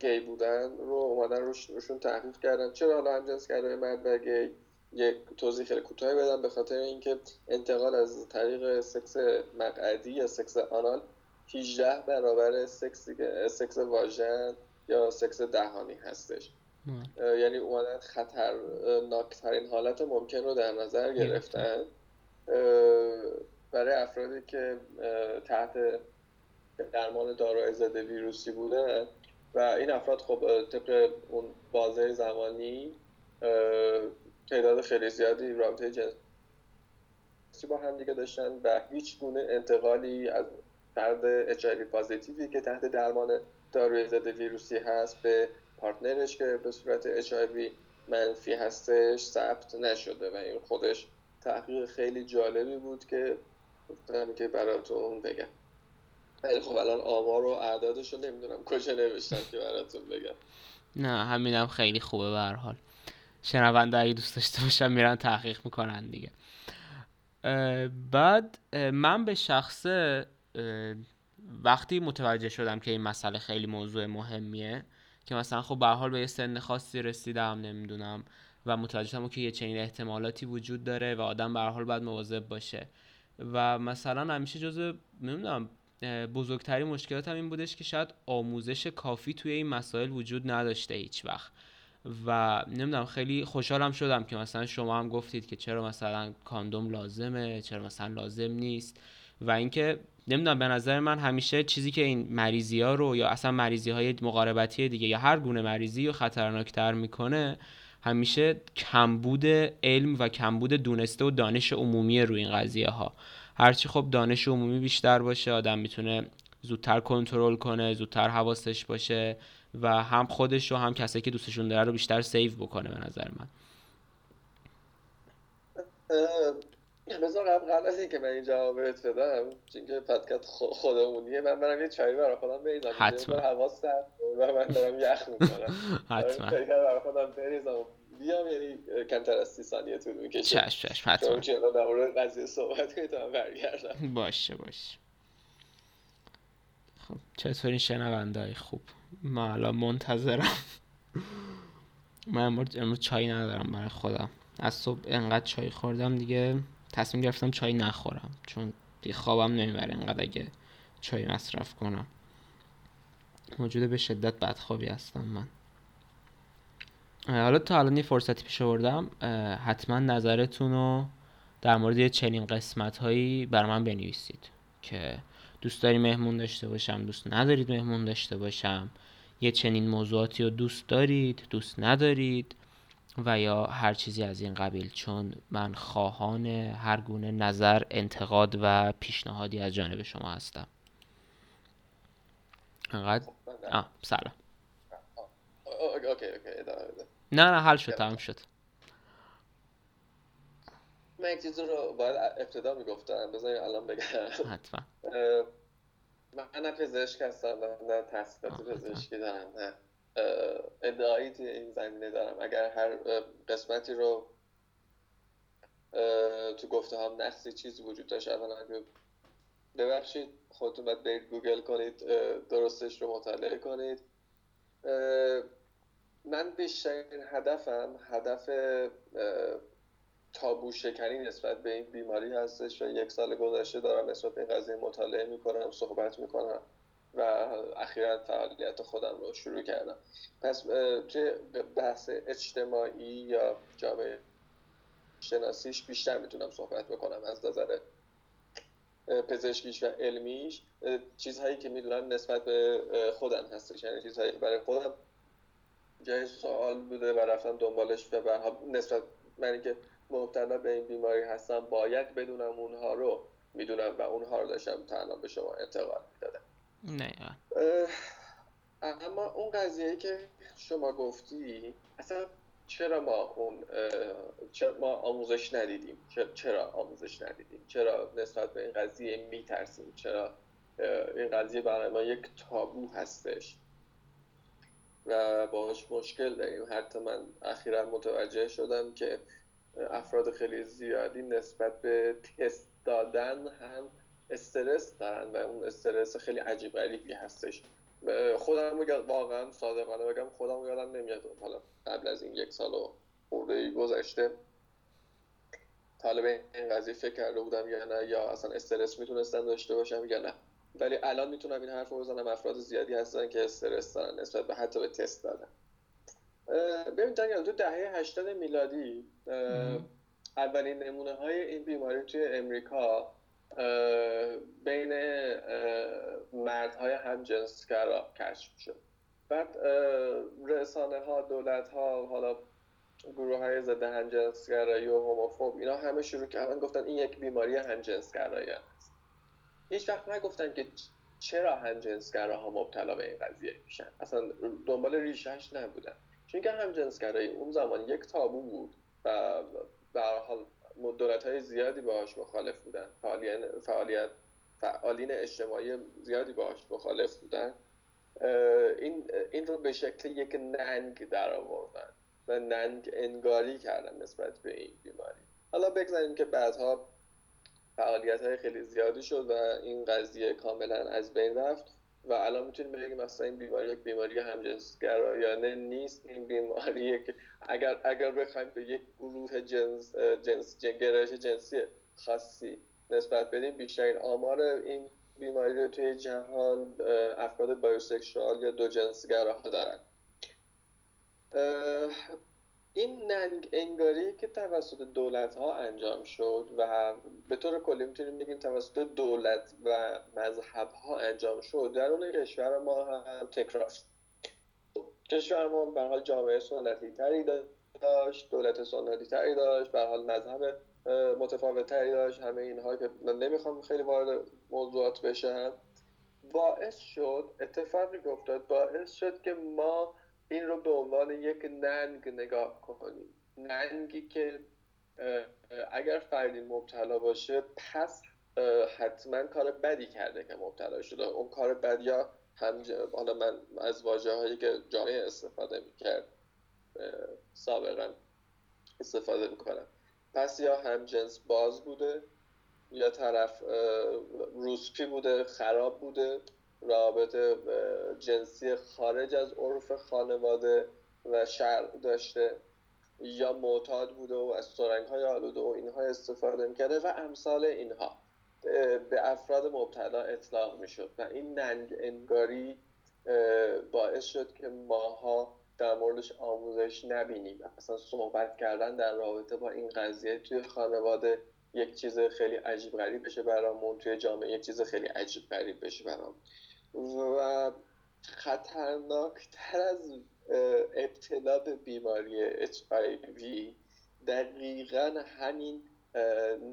گی بودن رو اومدن روشون تحقیق کردن. چرا حالا همجنسگرای مرد و گی؟ یک توضیح خیلی کوتاهی بدم به خاطر اینکه انتقال از طریق سکس مقعدی یا سکس anal 18 برابر سکس سکس واژن یا سکس دهانی هستش. یعنی اومدن خطرناکترین حالت ممکن رو در نظر گرفتن. برای افرادی که تحت درمان داروهای ضد ویروسی بودن و این افراد خب طبق اون بازه زمانی تعداد خیلی زیادی رابطه جنسی با هم دیگه داشتن و هیچ گونه انتقالی از فرد اچ پازیتیوی که تحت درمان داروی ضد ویروسی هست به پارتنرش که به صورت اچ منفی هستش ثبت نشده و این خودش تحقیق خیلی جالبی بود که گفتم که براتون بگم. ولی خب الان آمار و اعدادش رو نمی‌دونم کجا نوشتم که براتون بگم. نه همینم خیلی خوبه به هر حال. شنونده اگه دوست داشته باشم میرن تحقیق می‌کنن دیگه. بعد من به شخص وقتی متوجه شدم که این مسئله خیلی موضوع مهمیه که مثلا خب به حال به یه سن خاصی رسیدم نمی‌دونم و متوجه شدم که یه چنین احتمالاتی وجود داره و آدم به حال باید مواظب باشه. و مثلا همیشه جزء نمی‌دونم بزرگترین مشکلاتم این بودش که شاید آموزش کافی توی این مسائل وجود نداشته هیچ وقت. و نمی‌دونم خیلی خوشحالم شدم که مثلا شما هم گفتید که چرا مثلا کاندوم لازمه چرا مثلا لازم نیست. و اینکه نمی‌دونم به نظر من همیشه چیزی که این مریضی ها رو یا اصلا مریضی های مقاربتی دیگه یا هر گونه مریضی رو خطرناکتر می‌کنه همیشه کمبود علم و کمبود دونسته و دانش عمومی روی این قضیه ها هرچی خب دانش عمومی بیشتر باشه آدم می‌تونه زودتر کنترل کنه زودتر حواسش باشه و هم خودش و هم کسایی که دوستشون داره رو بیشتر سیو بکنه به نظر من. بذار قبل قبل از اینکه من این جواب بهت بدم چون که پادکست خودمونیه من برم یه چایی برای خودم بریزم. حتما. حواس و من دارم یخ می‌کنم حتما. برای خودم بریزم. بیام یعنی کمتر از سی ثانیه طول می‌کشه. چشم چشم حتما. چون که در مورد قضیه صحبت کنید تا برگردم. باشه باشه. خب چطور این شنونده خوب؟ ما الان منتظرم. من امروز چای ندارم برای خودم. از صبح انقدر چای خوردم دیگه. تصمیم گرفتم چای نخورم. چون دیگه خوابم نمی‌بره انقدر اگه چای مصرف کنم. موجود به شدت بدخوابی هستم من. حالا تا الان یه فرصتی پیش آوردم. حتما نظرتون رو در مورد یه چنین قسمت هایی بر من بنویسید که دوست داری مهمون داشته باشم دوست ندارید مهمون داشته باشم. یه چنین موضوعاتی رو دوست دارید دوست ندارید. و یا هر چیزی از این قبیل چون من خواهان هر گونه نظر انتقاد و پیشنهادی از جانب شما هستم. انقدر؟ آه سلام. اوکی اوکی نه نه حل شد تمام شد. من یک چیز رو باید ابتدا می‌گفتم بذاری الان بگم. حتما. من نه پزشک هستم نه تحصیلات پزشکی دارم نه. ادعایی توی این زمینه دارم. اگر هر قسمتی رو تو گفته هم نقصی چیزی وجود داشت اولا ببخشید خودتون باید برید گوگل کنید درستش رو مطالعه کنید. من بیشترین هدفم هدف تابو شکنی نسبت به این بیماری هستش و یک سال گذشته دارم نسبت به این قضیه مطالعه می‌کنم صحبت می‌کنم. و اخیرا فعالیت خودم رو شروع کردم. پس توی بحث اجتماعی یا جامعه شناسیش بیشتر می‌تونم صحبت بکنم. از نظر پزشکیش و علمیش چیزهایی که می‌دونم نسبت به خودم هستش. یعنی چیزهایی برای خودم جای سوال بوده و رفتم دنبالش و به نسبت من که مبتلا به این بیماری هستم باید بدونم اونها رو می‌دونم و اونها رو داشتم تنها به شما انتقال می‌دادم. نه. اما اون قضیه که شما گفتی اصلا چرا ما اون چرا ما آموزش ندیدیم؟ چرا آموزش ندیدیم؟ چرا نسبت به این قضیه میترسیم؟ چرا این قضیه برای ما یک تابو هستش؟ و باهاش مشکل داریم. حتی من اخیرا متوجه شدم که افراد خیلی زیادی نسبت به تست دادن هم استرس دارن و اون استرس خیلی عجیب غریبی هستش. خودم واقعا صادقانه بگم خودم یادم نمیاد. حالا قبل از این یک سال و خورده گذشته طالب این قضیه فکر کرده بودم یا نه یا اصلا استرس می‌تونستم داشته باشم یا نه. ولی الان می‌تونم این حرف رو بزنم. افراد زیادی هستن که استرس دارن نسبت به حتی به تست دادن. ببین دانیال تو دهه 80 میلادی اولین نمونه های این بیماری توی امریکا بین مردهای همجنسگرا کشف شد. بعد رسانه ها دولت ها حالا گروه های ضد همجنسگرایی و هوموفوب اینا همه شروع کردن گفتن این یک بیماری همجنسگرایی هست هیچ وقت نگفتن که چرا همجنسگراها مبتلا به این قضیه میشن. اصلا دنبال ریشهش نبودن. چون که همجنسگرایی اون زمان یک تابو بود و به حال دولت های زیادی باهاش مخالف بودن. فعالیت فعالین اجتماعی زیادی باهاش مخالف بودن. این این رو به شکل یک ننگ در آوردن و ننگ انگاری کردن نسبت به این بیماری. حالا بگذاریم که بعدها فعالیت های خیلی زیادی شد و این قضیه کاملا از بین رفت. و الان می‌تونیم بگیم مثلا این بیماری یک بیماری همجنسگرایانه نیست این بیماری که اگر اگر بخوایم به یک گروه جنس جنس گرایش جنسی خاصی نسبت بدیم بیشترین آمار این بیماری رو توی جهان افراد بایوسکشوال یا دو جنسگراها دارن. این ننگ انگاری که توسط دولت ها انجام شد و به طور کلی می‌تونیم بگیم توسط دولت و مذهب ها انجام شد در اون کشور ما هم تکرار کشور ما به حال جامعه سنتی تری داشت دولت سنتی تری داشت به حال مذهب متفاوت تری داشت. همه اینها که من نمی‌خوام خیلی وارد موضوعات بشم. باعث شد اتفاقی که افتاد باعث شد که ما این رو به عنوان یک ننگ نگاه کنیم. ننگی که اگر فردی مبتلا باشه پس حتما کار بدی کرده که مبتلا شده. اون کار بد یا هم حالا من از واجه هایی که جامعه استفاده می‌کرد سابقا استفاده می‌کنم. پس یا هم جنس باز بوده یا طرف روسپی بوده خراب بوده. رابطه جنسی خارج از عرف خانواده و شرع داشته. یا معتاد بوده و از سرنگ های آلوده و اینها استفاده می‌کرده و امثال اینها. به افراد مبتلا اطلاق می‌شد و این ننگ انگاری باعث شد که ماها در موردش آموزش نبینیم. اصلا صحبت کردن در رابطه با این قضیه توی خانواده یک چیز خیلی عجیب غریب بشه برامون توی جامعه یک چیز خیلی عجیب غریب بشه برامون. و خطرناکتر از ابتلا به بیماری HIV دقیقا همین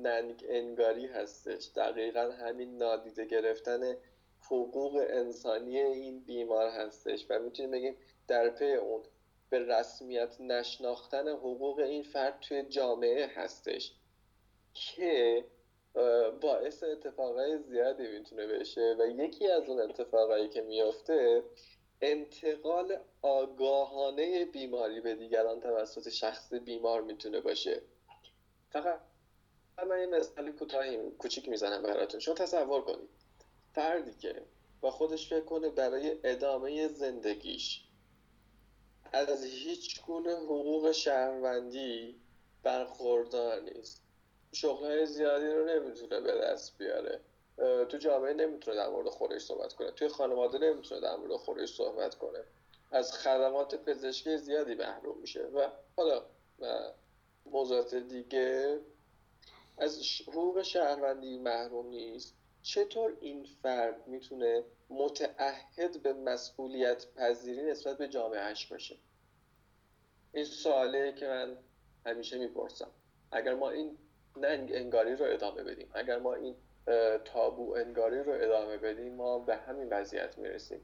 ننگ انگاری هستش. دقیقا همین نادیده گرفتن حقوق انسانی این بیمار هستش و می‌تونیم بگیم در پی اون به رسمیت نشناختن حقوق این فرد توی جامعه هستش که باعث اتفاقای زیادی می‌تونه بشه و یکی از اون اتفاقایی که میافته انتقال آگاهانه بیماری به دیگران توسط شخص بیمار می‌تونه باشه. فقط من این مثال کوتاهی کوچیک می‌زنم براتون. شما تصور کنید. فردی که با خودش فکر کنه برای ادامه زندگیش از هیچ گونه حقوق شهروندی برخوردار نیست. شغلهای زیادی رو نمی‌تونه به دست بیاره. تو جامعه نمی‌تونه در مورد خودش صحبت کنه. توی خانواده نمی‌تونه در مورد خودش صحبت کنه. از خدمات پزشکی زیادی محروم میشه. و حالا موضوعات دیگه از حقوق شهروندی محروم نیست. چطور این فرد می‌تونه متعهد به مسئولیت پذیری نسبت به جامعهش باشه؟ این سواله که من همیشه می‌پرسم. اگر ما این ننگ انگاری رو ادامه بدیم. اگر ما این تابو انگاری رو ادامه بدیم ما به همین وضعیت می‌رسیم.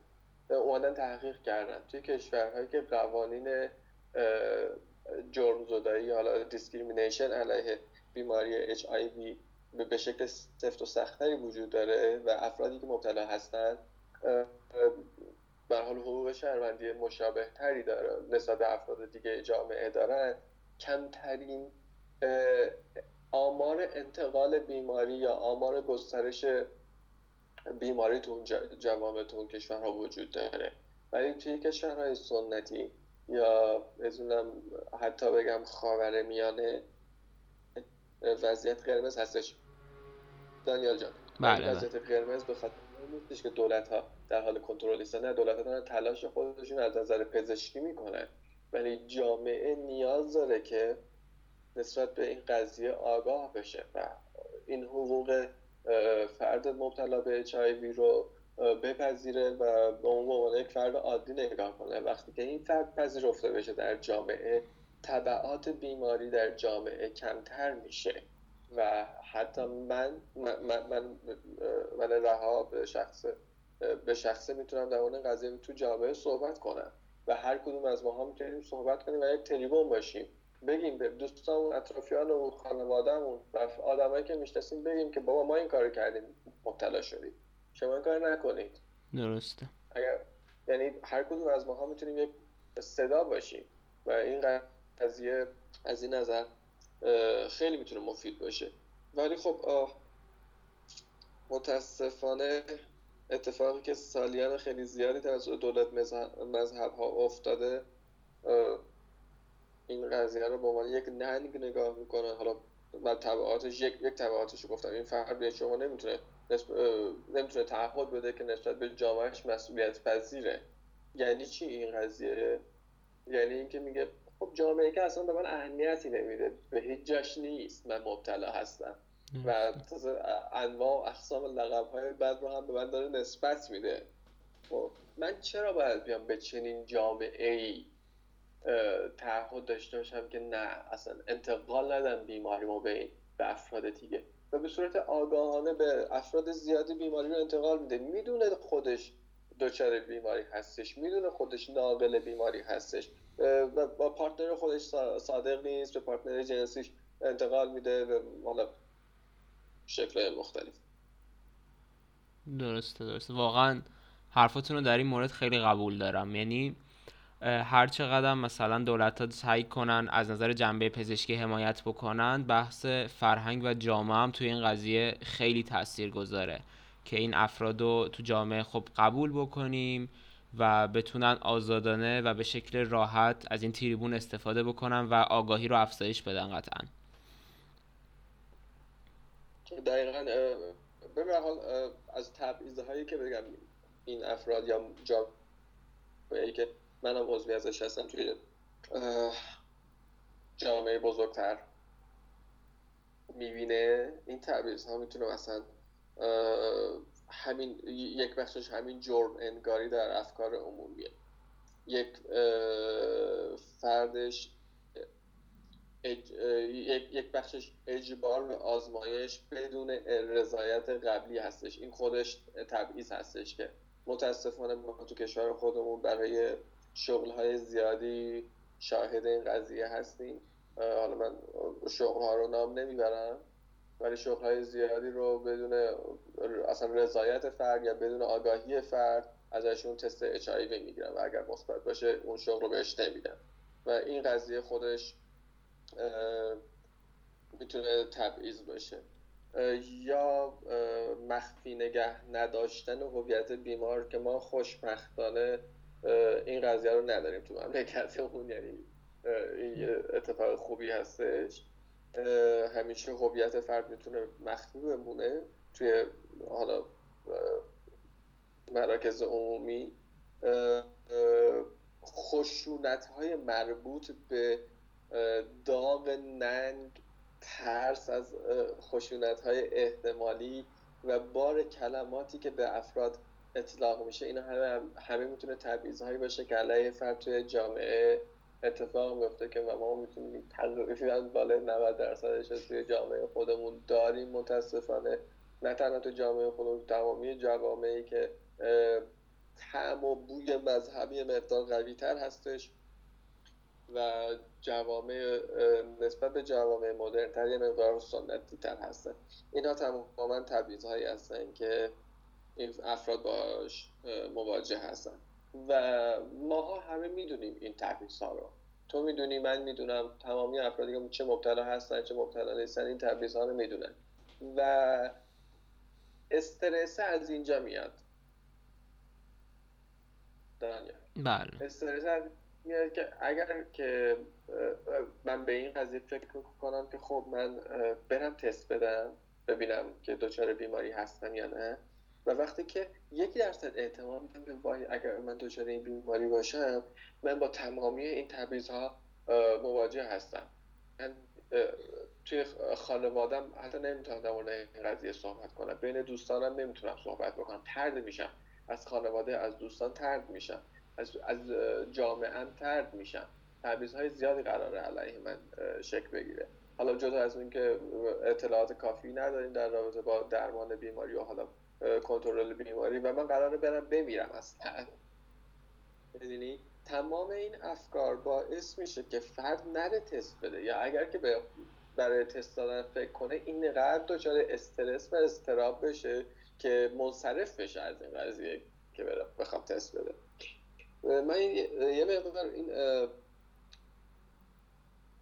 اومدن تحقیق کردن. توی کشورهایی که قوانین جرم زدایی حالا discrimination علیه بیماری HIV به شکل سفت و سختری وجود داره و افرادی که مبتلا هستند به حال حقوق شهروندی مشابه تری داره. نسبت به افراد دیگه جامعه دارن. کمترین آمار انتقال بیماری یا آمار گسترش بیماری تو جوامع تو اون کشورها وجود داره؟ ولی توی کشورهای سنتی یا بزنم حتی بگم خاور میانه وضعیت قرمز هستش. دانیال جان بله, بله. وضعیت قرمز به خاطر نیستش که دولت ها در حال کنترل نه دولت ها دارن تلاش خودشون از نظر پزشکی می‌کنن. ولی جامعه نیاز داره که نسبت به این قضیه آگاه بشه و این حقوق فرد مبتلا به HIV رو بپذیره و به اون عنوان یک فرد عادی نگاه کنه. وقتی که این فرد پذیرفته بشه در جامعه طبعات بیماری در جامعه کمتر میشه. و حتی من من, من, من رها به شخص به شخصه می‌تونم در اون قضیه تو جامعه صحبت کنم. و هر کدوم از ماها می‌تونیم صحبت کنیم و یک تریبون باشیم. بگیم به دوستان اطرافیان و خانوادهمون و آدمایی که می‌شناسیم بگیم که بابا ما این کارو کردیم مبتلا شدیم. شما این کار نکنید. درسته. اگر یعنی هر کدوم از ماها می‌تونیم یک صدا باشیم و این قضیه از این نظر خیلی می‌تونه مفید باشه. ولی خب متاسفانه اتفاقی که سالیان خیلی زیادی توسط دولت مذهب ها افتاده این قضیه رو به عنوان یک ننگ نگاه می‌کنه. حالا من تبعاتش یک یک تبعاتش رو گفتم. این فرد به شما نمی‌تونه نمی‌تونه تعهد بده که نسبت به جامعهش مسئولیت پذیره. یعنی چی این قضیه؟ یعنی اینکه میگه خب جامعه که اصلا به من اهمیتی نمیده. به هیچ جاش نیست. من مبتلا هستم. و انواع و اقسام لقب های بد رو هم به من داره نسبت میده. خب من چرا باید بیام به چنین جامعه ای تعهد داشته باشم که نه اصلا انتقال ندم بیماری ما به, به افراد دیگه. و به صورت آگاهانه به افراد زیادی بیماری رو انتقال میده. می‌دونه خودش دچار بیماری هستش می‌دونه خودش ناقل بیماری هستش. و با پارتنر خودش صادق نیست به پارتنر جنسیش انتقال میده به حالا شکل مختلف. درسته درسته. واقعا حرفاتون رو در این مورد خیلی قبول دارم. یعنی هر چقدر مثلا دولت ها سعی کنن از نظر جنبه پزشکی حمایت بکنن بحث فرهنگ و جامعه هم توی این قضیه خیلی تاثیر گذاره که این افراد رو تو جامعه خب قبول بکنیم و بتونن آزادانه و به شکل راحت از این تریبون استفاده بکنن و آگاهی رو افزایش بدن قطعا. دقیقا به حال از تبعیض هایی که بگم این افراد یا جامعه که منم عضوی ازش هستم توی جامعه بزرگتر می‌بینه. این تبعیض ها می‌تونه مثلا همین یک بخشش همین جرم انگاری در افکار عمومیه. یک فردش یک بخشش اجبار به آزمایش بدون رضایت قبلی هستش. این خودش تبعیض هستش که متاسفانه ما تو کشور خودمون برای شغل های زیادی شاهد این قضیه هستیم. حالا من شغل ها رو نام نمی‌برم ولی شغل های زیادی رو بدون اصلا رضایت فرد یا بدون آگاهی فرد ازشون تست اچ آی می‌گیرن و اگر مثبت باشه اون شغل رو بهش نمیدن و این قضیه خودش می‌تونه تبعیض باشه. یا مخفی نگه نداشتن هویت بیمار که ما خوشبختانه این قضیه رو نداریم تو مملکتمون یعنی این اتفاق خوبی هستش. همیشه هویت فرد می‌تونه مخفی بمونه توی حالا مراکز عمومی. خشونت های مربوط به داغ ننگ ترس از خشونت های احتمالی و بار کلماتی که به افراد اطلاق میشه. اینا همه همه می‌تونه هایی باشه که علیه فرد توی جامعه اتفاق میفته که ما می‌تونیم تقریبا بالای 90 درصدش توی جامعه خودمون داریم متاسفانه. نه تنها تو جامعه خودمون تمامی جوامعی که تعم و بوی مذهبی مقدار قوی تر هستش و جوامع نسبت به جوامع مدرن تر یه مقدار سنتی تر هستن. اینا تماما تبعیض هایی هستن که این افراد باش مواجه هستن. و ماها همه می‌دونیم این تبعیض ها رو. تو می‌دونی من می‌دونم تمامی افرادی که چه مبتلا هستن چه مبتلا نیستن این تبعیض ها رو می‌دونن. و استرس از اینجا میاد. بله. استرس میاد که اگر که من به این قضیه فکر کنم که خب من برم تست بدم ببینم که دچار بیماری هستم یا نه. و وقتی که یک درصد اعتماد به وای اگر من دچار این بیماری باشم من با تمامی این تبعیض ها مواجه هستم. من توی خانوادم حتی نمی‌تونم در مورد این قضیه صحبت کنم. بین دوستانم نمی‌تونم صحبت بکنم. ترد میشم. از خانواده از دوستان ترد میشم. از, از جامعه ترد میشم. تبعیض های زیادی قراره علیه من شکل بگیره. حالا جدا از اینکه اطلاعات کافی نداریم در رابطه با درمان بیماری و حالا کنترل بیماری و من قراره برم بمیرم اصلا می‌دونی؟ تمام این افکار باعث میشه که فرد نره تست بده. یا اگر که به برای تست دادن فکر کنه این قدر دچار استرس و استراب بشه که منصرف بشه از این قضیه که بخوام تست بده. من یه مقدار این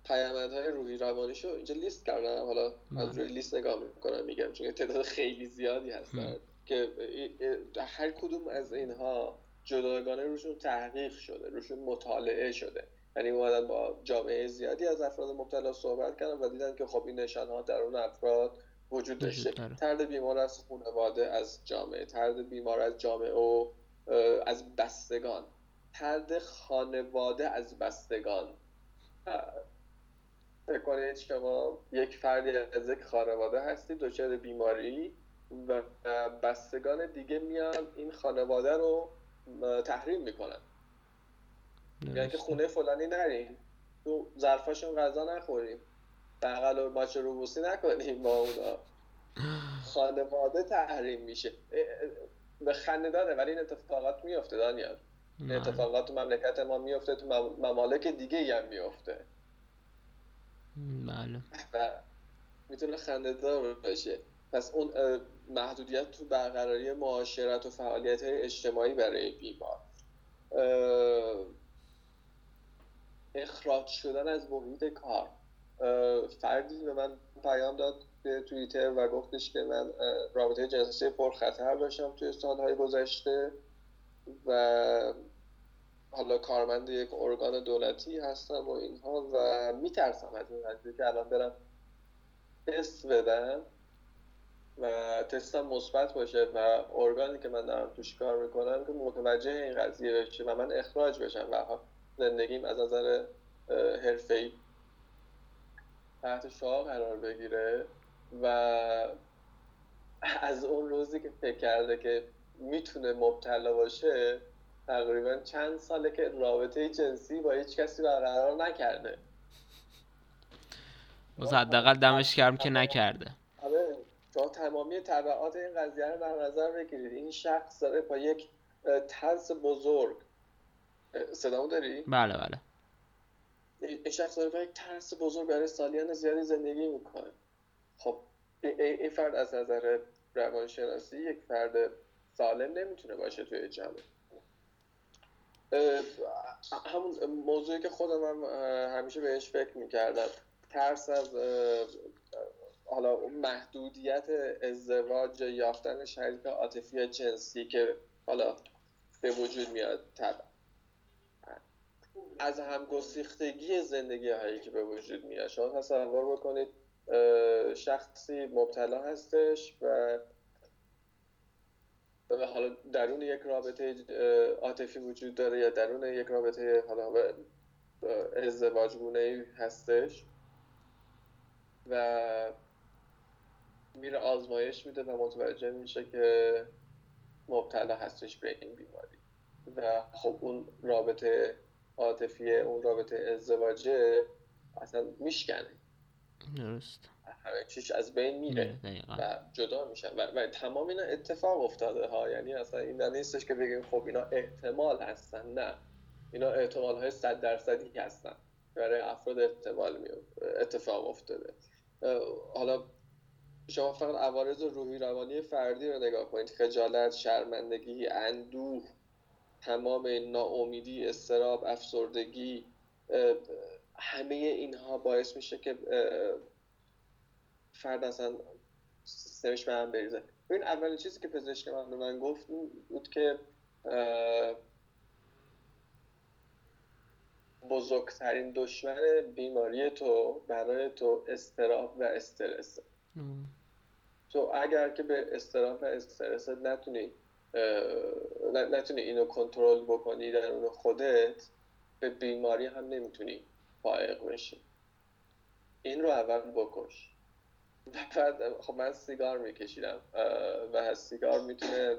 های روحی روانیشو اینجا لیست کردم. حالا از بله. روی لیست نگاه می‌کنم میگم چون تعداد خیلی زیادی هستن. که هر کدوم از اینها جداگانه روشون تحقیق شده روشون مطالعه شده. یعنی اومدن با جامعه زیادی از افراد مبتلا صحبت کردن و دیدن که خب این نشان ها در اون افراد وجود داشته. ترد بیمار از خانواده از جامعه. ترد بیمار از جامعه و از بستگان. ترد خانواده از بستگان. فکر کنید شما یک فردی از یک خانواده هستید دچار بیماری و بستگان دیگه میان این خانواده رو تحریم می‌کنن. یعنی که خونه فلانی نریم تو ظرفاشون غذا نخوریم. بغل و ماچ روبوسی نکنیم با اونا. خانواده تحریم میشه. به خنده داره ولی این اتفاقات میفته دانیال. اتفاقات تو مملکت ما میفته تو ممالک دیگه هم میفته بله. و می‌تونه خنده دار باشه. پس اون محدودیت تو برقراری معاشرت و فعالیت اجتماعی برای بیمار. اخراج شدن از محیط کار. فردی به من پیام داد به توییتر و گفتش که من رابطه جنسی پرخطر داشتم توی سالهای گذشته و حالا کارمند یک ارگان دولتی هستم و اینها و میترسم از این قضیه که الان برم تست بدم. و تستم مثبت باشه و ارگانی که من دارم توش کار می‌کنم که متوجه این قضیه بشه و من اخراج بشم. و زندگیم از نظر حرفه‌ای تحت شعار قرار بگیره و از اون روزی که فکر کرده که می‌تونه مبتلا باشه تقریبا چند ساله که رابطه جنسی با هیچ کسی برقرار نکرده. باز حداقل دمش کردم که نکرده. آره. شما تمامی طبعات این قضیه رو در نظر بگیرید. این شخص داره با یک ترس بزرگ صدامو داری؟ بله بله. این شخص داره با یک ترس بزرگ برای سالیان زیادی زندگی می‌کنه. خب این فرد از نظر روانشناسی یک فرد سالم نمی‌تونه باشه توی جمعه همون موضوعی که خودم هم همیشه بهش فکر می‌کردم. ترس از حالا محدودیت ازدواج یافتن شریک عاطفی جنسی که حالا به وجود میاد طبعا. از همگسیختگی زندگی هایی که به وجود میاد. شما تصور بکنید شخصی مبتلا هستش و حالا درون یک رابطه عاطفی وجود داره یا درون یک رابطه حالا ازدواج گونه هستش و میره آزمایش میده و متوجه میشه که مبتلا هستش به این بیماری. و خب اون رابطه عاطفی اون رابطه ازدواجه اصلا میشکنه. درست. همه چیش از بین میره و جدا میشن و, و تمام اینا اتفاق افتاده ها. یعنی اصلا این نیستش که بگیم خب اینا احتمال هستن. نه. اینا احتمال های صد درصدی هستن. برای افراد احتمال می اتفاق افتاده. حالا شما فقط عوارض روحی روانی فردی رو نگاه کنید. خجالت شرمندگی اندوه تمام ناامیدی استراب افسردگی همه اینها باعث میشه که فرد اصلا سیستمش به هم بریزه. این اولین چیزی که پزشک من به من گفت بود که بزرگترین دشمن بیماری تو برای تو استراب و استرس. تو اگر که به استراب و استرس نتونی نتونی اینو کنترل بکنی در اون خودت به بیماری هم نمی‌تونی فائق بشی. این رو اول بکش. بعد خب من سیگار میکشیدم و سیگار می‌تونه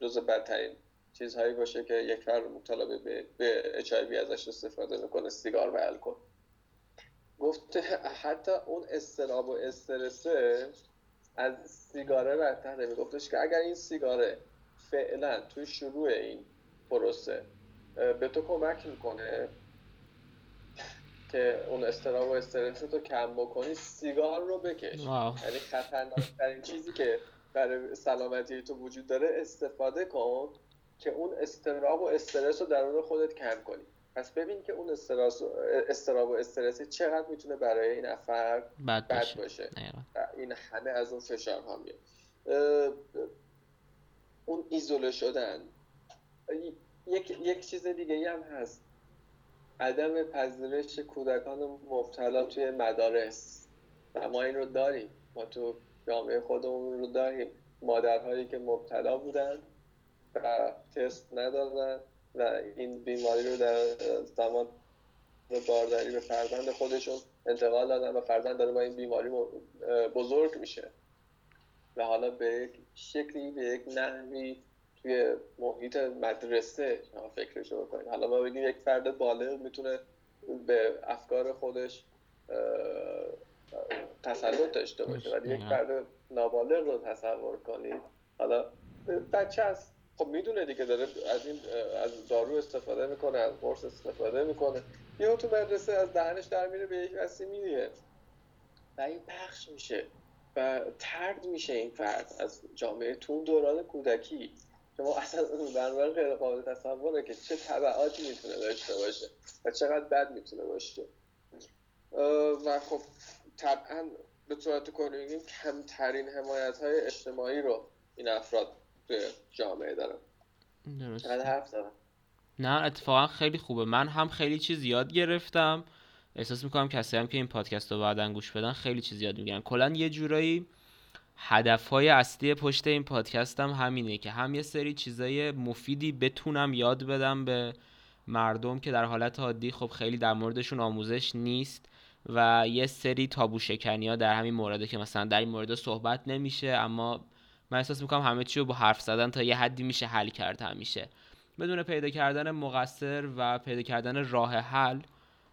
جز بدترین چیزهایی باشه که یک فرد مبتلا به, به HIV ازش استفاده می‌کنه سیگار و الکل. گفته حتی اون استراب و استرسه از سیگاره برتر نمیگفتش که اگر این سیگاره فعلا تو شروع این پروسه به تو کمک می‌کنه که اون استراب و استرس رو کم بکنی سیگار رو بکش. یعنی خطرناکترین چیزی که برای سلامتی تو وجود داره استفاده کن که اون استراب و استرس رو درون خودت کم کنی. پس ببین که اون استراب و استرس چقدر می‌تونه برای این افراد بد باشه, باشه. این همه از اون فشارها میاد. اون ایزوله شدن. یک, یک چیز دیگه هم هست. عدم پذیرش کودکان مبتلا توی مدارس. و ما این رو داریم. ما تو جامعه خودمون رو داریم. مادرهایی که مبتلا بودن و تست ندادن. و این بیماری رو در زمان بارداری به فرزند خودشون انتقال دادن و فرزند داره با این بیماری بزرگ میشه. و حالا به یک شکلی به یک نحوی توی محیط مدرسه فکرش رو بکنید. حالا ما بگیم یک فرد بالغ می‌تونه به افکار خودش تسلط داشته باشه. ولی یک فرد نابالغ رو تصور کنید. حالا بچه هست خب می‌دونه دیگه داره از این از دارو استفاده می‌کنه از قرص استفاده می‌کنه. یه تو مدرسه از دهنش در میره به یک وسی میدیه و این پخش میشه و ترد میشه این فرد از جامعه تو دوران کودکی. که ما اصلا بنابراین غیر قابل تصوره که چه طبعاتی می‌تونه داشته باشه و چقدر بد می‌تونه باشه. و خب طبعا به صورت کلی کمترین حمایت های اجتماعی رو این افراد توی جامعه دارن درست. حرف دارم نه اتفاقا خیلی خوبه. من هم خیلی چیز یاد گرفتم. احساس می‌کنم کسی هم که این پادکست رو بعدا گوش بدن خیلی چیز یاد می‌گیرن کلا یه جورایی هدف های اصلی پشت این پادکست هم همینه که هم یه سری چیزای مفیدی بتونم یاد بدم به مردم که در حالت عادی خب خیلی در موردشون آموزش نیست و یه سری تابو شکنی ها در همین مورده که مثلا در این مورد صحبت نمیشه اما من احساس می‌کنم همه چی رو با حرف زدن تا یه حدی میشه حل کرد همیشه. بدون پیدا کردن مقصر و پیدا کردن راه حل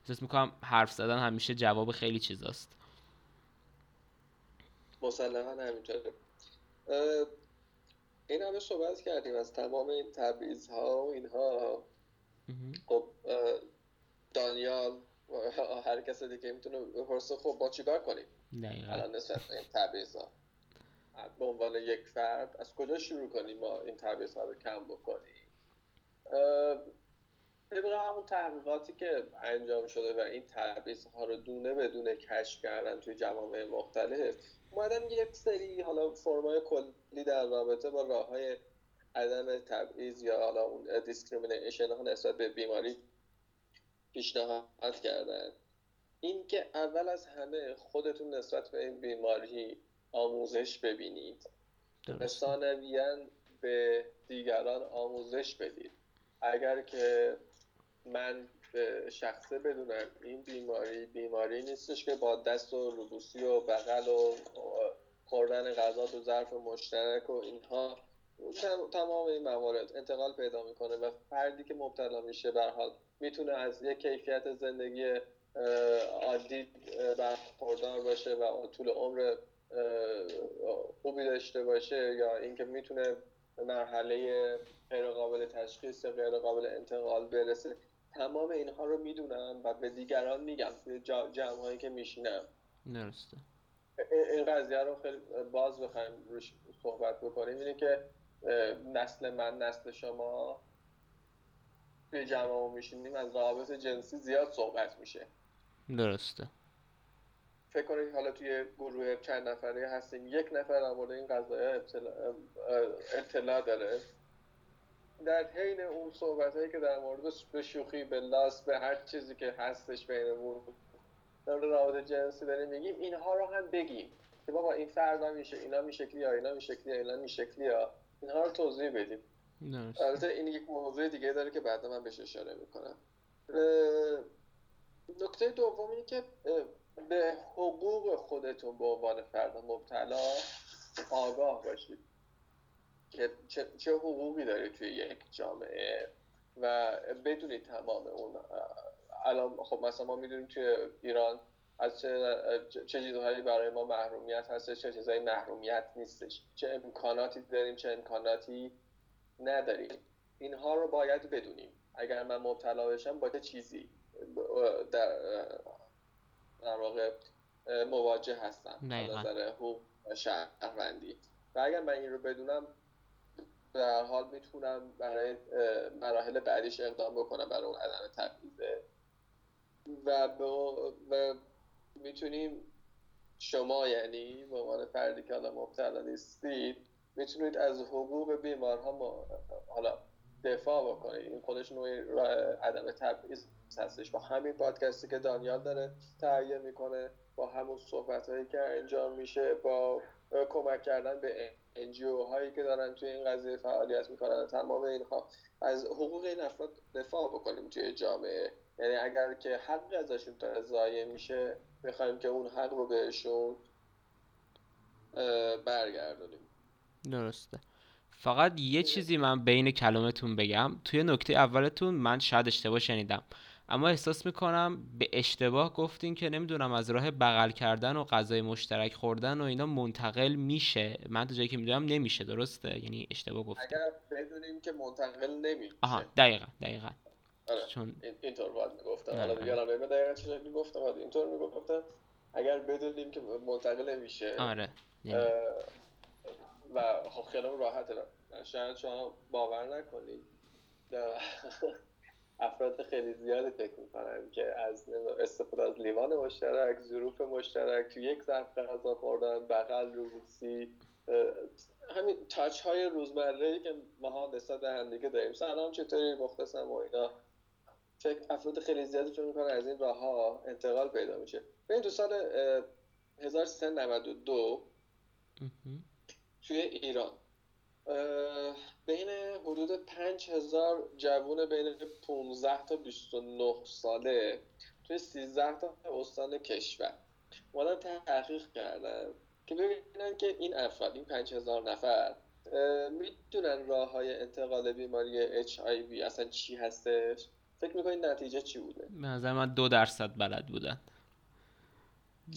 احساس می‌کنم حرف زدن همیشه جواب خیلی چیزاست. مسلما همینطوره. این همه صحبت کردیم از تمام این تبعیض ها و اینها. خب دانیال هر کس دیگه می‌تونه بپرسه خب با چیکار کنیم؟ الان نسبت به این تبعیض ها به عنوان یک فرد از کجا شروع کنیم ما این تبعیض رو کم بکنیم؟ طبق همون تحقیقاتی که انجام شده و این تبعیض ها رو دونه بدونه کشف کردن توی جوامع مختلف اومدن یک سری حالا فرمای کلی در رابطه با راه های عدم تبعیض یا حالا اون discrimination ها نسبت به بیماری پیشنهاد کردن. این که اول از همه خودتون نسبت به این بیماری آموزش ببینید. ثانویا به دیگران آموزش بدید. اگر که من به شخصه بدونم این بیماری بیماری نیستش که با دست و روبوسی و بغل و خوردن غذا تو ظرف مشترک و اینها تمام این موارد انتقال پیدا می‌کنه و فردی که مبتلا میشه به حال می‌تونه از یک کیفیت زندگی عادی برخوردار باشه و طول عمر خوبی داشته باشه یا اینکه می‌تونه به مرحله غیر قابل تشخیص غیر قابل انتقال برسه. تمام اینها رو می‌دونم و به دیگران میگم توی جمع هایی که میشینم. درسته. این قضیه رو خیلی باز بخوایم روش صحبت بکنیم. اینه که نسل من نسل شما توی جمع میشینیم از روابط جنسی زیاد صحبت میشه. درسته. فکر کنید حالا توی گروه چند نفره هستیم یک نفر در مورد این قضایه اطلاع, اطلاع داره. در حین اون صحبت هایی که در مورد به شوخی به لاس به هر چیزی که هستش بینمون در مورد روابط جنسی داریم میگیم اینها رو هم بگیم که بابا این فردا میشه اینا می شکلی یا اینا می شکلی یا اینا می شکلی یا اینها رو توضیح بدیم. البته این یک موضوع دیگه داره که بعدا من بهش اشاره می‌کنم. نکته دوم اینه که به حقوق خودتون به عنوان فرد مبتلا آگاه باشید. که چه, حقوقی داره توی یک جامعه و بدونید تمام اون الان خب مثلا ما می‌دونیم توی ایران از چه, چه چیزهایی برای ما محرومیت هست چه چیزهایی محرومیت نیستش. چه امکاناتی داریم چه امکاناتی نداریم. اینها رو باید بدونیم. اگر من مبتلا بشم با چه چیزی؟ در در واقع مواجه هستم نظر حقوق شهروندی. و اگر من این رو بدونم در حال می‌تونم برای مراحل بعدیش اقدام بکنم برای اون عدم تبعیضه. و, و می‌تونیم شما یعنی به عنوان فردی که حالا مبتلا نیستید می‌تونید از حقوق بیمارها حالا دفاع بکنید. این خودش نوعی عدم تبعیض هستش. با همین پادکستی که دانیال داره تهیه می‌کنه با همون صحبت هایی که انجام میشه با کمک کردن به انجیو هایی که دارن توی این قضیه فعالیت می‌کنن. تمام اینها. از حقوق این افراد دفاع بکنیم توی جامعه. یعنی اگر که حق ازشون تا ضایع میشه می‌خوایم که اون حق رو بهشون برگردونیم. درسته. فقط یه چیزی من بین کلامتون بگم. توی نکته اولتون من شاید اشتباه شنیدم. اما احساس می‌کنم به اشتباه گفتین که نمی‌دونم از راه بغل کردن و غذای مشترک خوردن و اینا منتقل میشه. من تو جایی که می‌دونم نمیشه درسته؟ یعنی اشتباه گفتم اگر بدونیم که منتقل نمیشه. آها دقیقا دقیقا. آره. چون اینطور باید می‌گفتم. حالا دیگه دقیقا چه می‌گفتم اینطور می‌گفتم. اگر بدونیم که منتقل نمیشه. آره و خب خیلی راحته. شاید شما باور نکنید. افراد خیلی زیادی فکر می‌کنن که از استفاده از لیوان مشترک ظروف مشترک تو یک ظرف غذا خوردن بغل روسی. همین تاچ های روزمره ای که ما نسبت به همدیگه داریم. سلام چطوری مختصم و اینا. فکر افراد خیلی زیادی فکر می‌کنن از این راه ها انتقال پیدا میشه. ببین تو سال 1392 توی ایران. بین حدود 5000 جوون بین 15 تا 29 ساله توی 13 تا استان کشور. اومدن تحقیق کردن که ببینن که این افراد این 5000 نفر می‌دونن راه های انتقال بیماری HIV اصلا چی هستش؟ فکر می‌کنید نتیجه چی بوده؟ به نظر من دو درصد بلد بودن.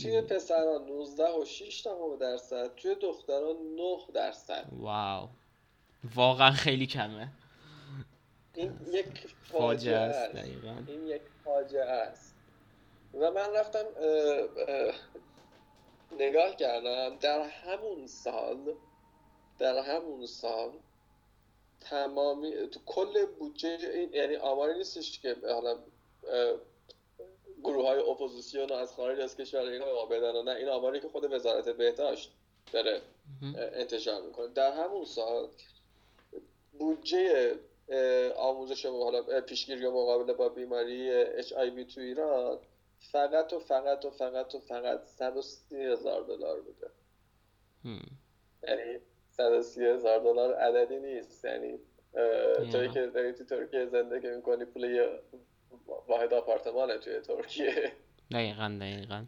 توی پسران 19 و 6 درصد توی دختران 9 درصد. واو. واقعا خیلی کمه. این یک فاجعه است این یک فاجعه است. و من رفتم نگاه کردم در همون سال در همون سال تمامی کل بودجه این یعنی آماری نیستش که حالا گروه های اپوزیسیون از خارج از کشور اینا بدن نه این آماری که خود وزارت بهداشت داره انتشار می‌کنه. در همون سال بودجه آموزش و حالا پیشگیری و مقابله با بیماری HIV تو ایران فقط و فقط و فقط و فقط 130 هزار دلار بوده. یعنی 130 هزار دلار عددی نیست. یعنی توی که داری تو ترکیه زندگی می‌کنی پول واحد آپارتمانه توی ترکیه. دقیقا دقیقا.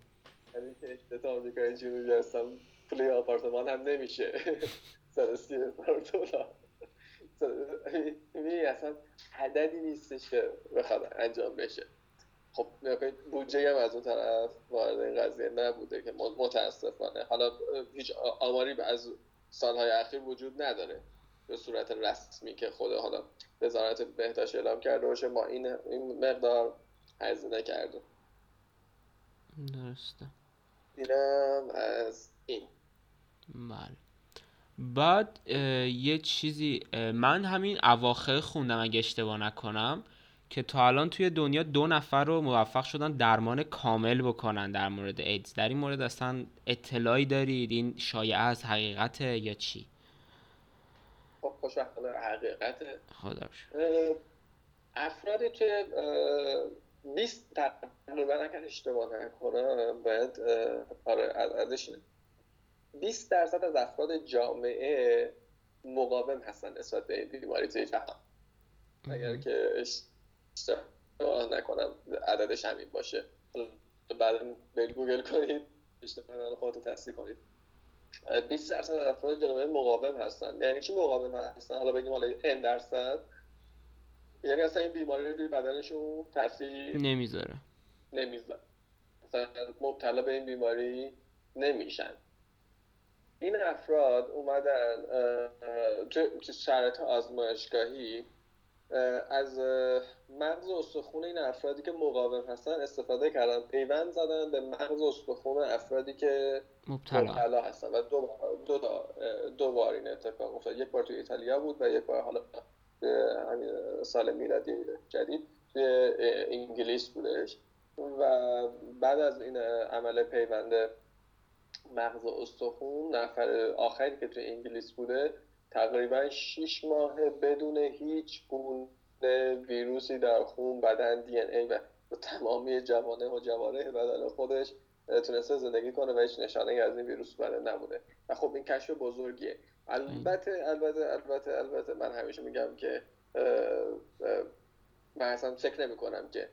یعنی که اشتت آمریکای جنوبی هستم پول آپارتمان هم نمیشه. 130 هزار دلار می‌بینی اصلا عددی نیستش که بخواد انجام بشه. خب بودجه هم از اون طرف وارد این قضیه نبوده که متاسفانه. حالا هیچ آماری از سالهای اخیر وجود نداره. به صورت رسمی که خود حالا وزارت بهداشت اعلام کرده باشه ما این این مقدار هزینه کرده. درسته. اینم از این. بله. بعد یه چیزی من همین اواخر خوندم اگه اشتباه نکنم که تا الان توی دنیا دو نفر رو موفق شدن درمان کامل بکنن در مورد ایدز. در این مورد اصلا اطلاعی دارید؟ این شایعه از حقیقته یا چی؟ خوشبختانه حقیقته خدا افرادی که 20 تقریبا اگر اشتباه نکنم باید آره ازش 20 درصد از افراد جامعه مقاوم هستن نسبت به بیماری توی جهان. اگر که اشتباه نکنم عددش همین باشه. بعد به گوگل کنید اشتباه خودتون تصدیق کنید. 20 درصد از افراد جامعه مقاوم هستن. یعنی چی مقاوم هستن؟ حالا بگیم حالا این درصد. یعنی اصلا این بیماری روی بدنشون تاثیر نمی‌ذاره. نمی‌ذاره. مثلا مبتلا به این بیماری نمیشن. این افراد اومدن تو شرایط آزمایشگاهی از مغز استخون این افرادی که مقاوم هستن استفاده کردن پیوند زدن به مغز استخون افرادی که مبتلا. هستن. و دو, دو, دو بار این اتفاق افتاد. یک بار تو ایتالیا بود و یک بار حالا همین سال میلادی جدید توی انگلیس بودش. و بعد از این عمل پیوند مغز استخون نفر آخری که تو انگلیس بوده تقریبا 6 ماه بدون هیچ گونه ویروسی در خون بدن دی ای و تمامی جوانه و جوانه بدن خودش تونسته زندگی کنه و هیچ نشانه از این ویروس بدن نبوده و خب این کشف بزرگیه. البته البته البته البته من همیشه میگم که من اصلا فکر نمی کنم که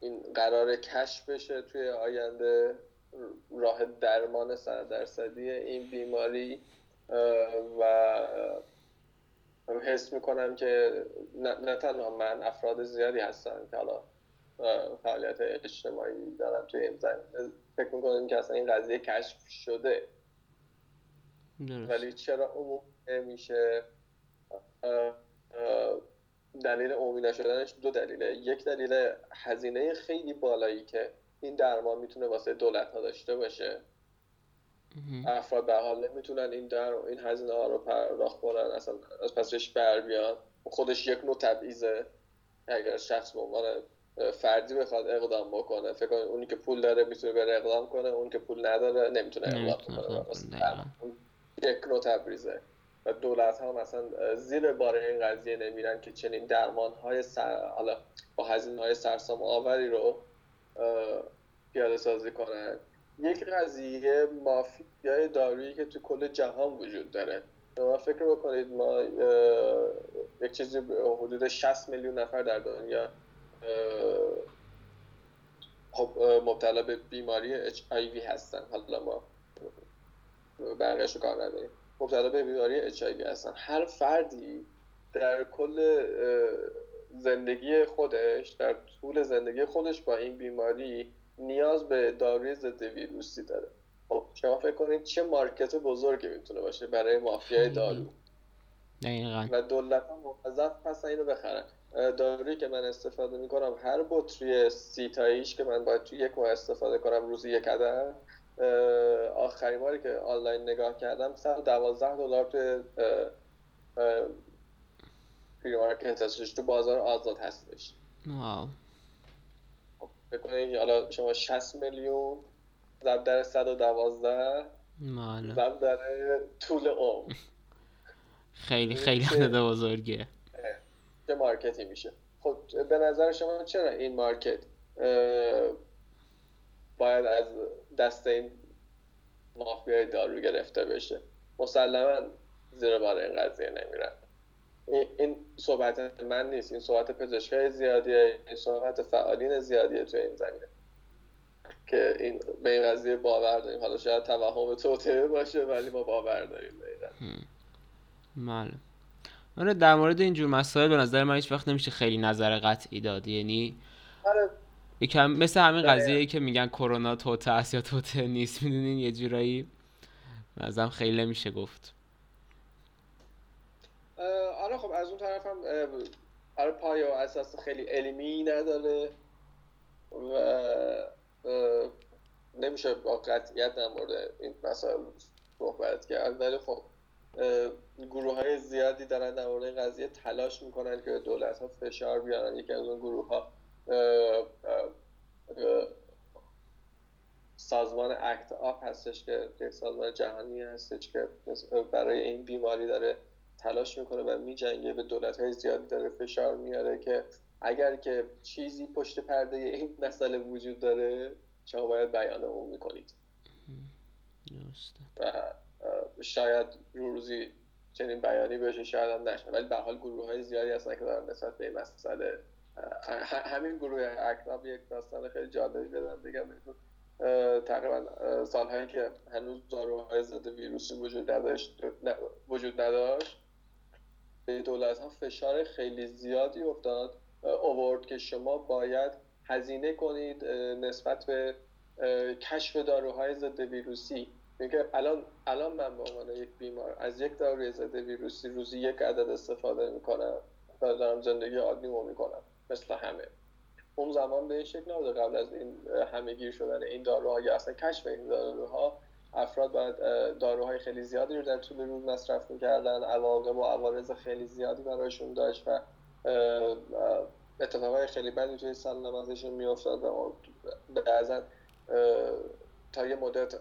این قرار کشف بشه توی آینده. راه درمان صد درصدی این بیماری و حس می‌کنم که نه, تنها من افراد زیادی هستن که حالا فعالیت اجتماعی دارن توی این فکر می‌کنم که اصلا این قضیه کشف شده. ولی چرا عموم میشه دلیل عمومی نشدنش دو دلیله. یک دلیل هزینه خیلی بالایی که این درمان می‌تونه واسه دولت ها داشته باشه. افراد به حال نمی‌تونن این در این هزینه ها رو پرداخت کنن اصلا از پسش بر بیان. خودش یک نوع تبعیضه. اگر شخص به عنوان فردی بخواد اقدام بکنه فکر کنید اونی که پول داره می‌تونه بره اقدام کنه اون که پول نداره نمی‌تونه اقدام کنه یک نوع تبعیضه. و دولت ها مثلا زیر بار این قضیه نمیرن که چنین درمان های سر... حالا با هزینه های سرسام آوری رو پیاده سازی کنن. یک قضیه مافیای دارویی که تو کل جهان وجود داره. شما فکر بکنید ما یک چیزی حدود 60 میلیون نفر در دنیا خب مبتلا به بیماری HIV هستن. حالا ما بقیهش کار نداریم. مبتلا به بیماری HIV هستن. هر فردی در کل زندگی خودش در طول زندگی خودش با این بیماری نیاز به داروی ضد ویروسی داره. خب شما فکر کنید چه market بزرگی می‌تونه باشه برای مافیای دارو. دقیقا. و دولت ها موظف هستن اینو بخرن. دارویی که من استفاده می‌کنم هر بطری سی تاییش که من باید توی یک ماه استفاده کنم روزی یک عدد. آخرین باری که آنلاین نگاه کردم 112 دلار توی free market هستش تو بازار آزاد هستش. wow. بکنید حالا شما 60 میلیون ضرب در 112 ضرب در طول عمر. خیلی خیلی عدد بزرگه چه مارکتی میشه. خب به نظر شما چرا این مارکت باید از دست این مافیای دارو گرفته بشه؟ مسلما زیر بار این قضیه نمیرن این صحبت من نیست. این صحبت پزشکای زیادیه. این صحبت فعالین زیادیه تو این زمینه. که این به این قضیه باور داریم. حالا شاید توهم توطعه باشه ولی ما باور داریم بله. آره در مورد اینجور مسائل به نظر من هیچ وقت نمیشه خیلی نظر قطعی داد. یعنی آره. یکم مثل همین قضیه که میگن کرونا توته است یا توته نیست. می‌دونین؟ یه جورایی نظرم خیلی نمیشه گفت آره خب از اون طرف هم آره پای و اساس خیلی علمی نداره و نمیشه با قطعیت در مورد این مسائل صحبت کرد ولی خب گروه های زیادی دارن در مورد قضیه تلاش می‌کنن که دولت ها فشار بیارن. یکی از اون گروه ها سازمان اکت آپ هستش که یک سازمان جهانی هستش که برای این بیماری داره تلاش می‌کنه و میجنگه به دولت های زیادی داره فشار میاره که اگر که چیزی پشت پرده این مسئله وجود داره شما باید بیان اون می‌کنید. و شاید روزی چنین بیانی بشه شاید هم نشه. ولی به حال گروه های زیادی هستن که دارن نسبت به این مسئله همین گروه اکراب یک داستان خیلی جالبی بدن بگم تقریبا سالهایی که هنوز داروهای ضد ویروسی وجود نداشت وجود نداشت به دولت ها فشار خیلی زیادی افتاد. اوورد که شما باید هزینه کنید نسبت به کشف داروهای ضد ویروسی. میگه الان الان من به عنوان یک بیمار از یک داروی ضد ویروسی روزی یک عدد استفاده می‌کنم و دارم زندگی عادیمو می‌کنم. مثل همه. اون زمان به این شکل نبوده قبل از این همه گیر شدن این داروها یا اصلا کشف این داروها افراد باید داروهای خیلی زیادی رو در طول روز مصرف می‌کردن عواقب و عوارض خیلی زیادی برایشون داشت و اتفاقای خیلی بدی توی سلامتشون میافتاد و بعضا تا یه مدت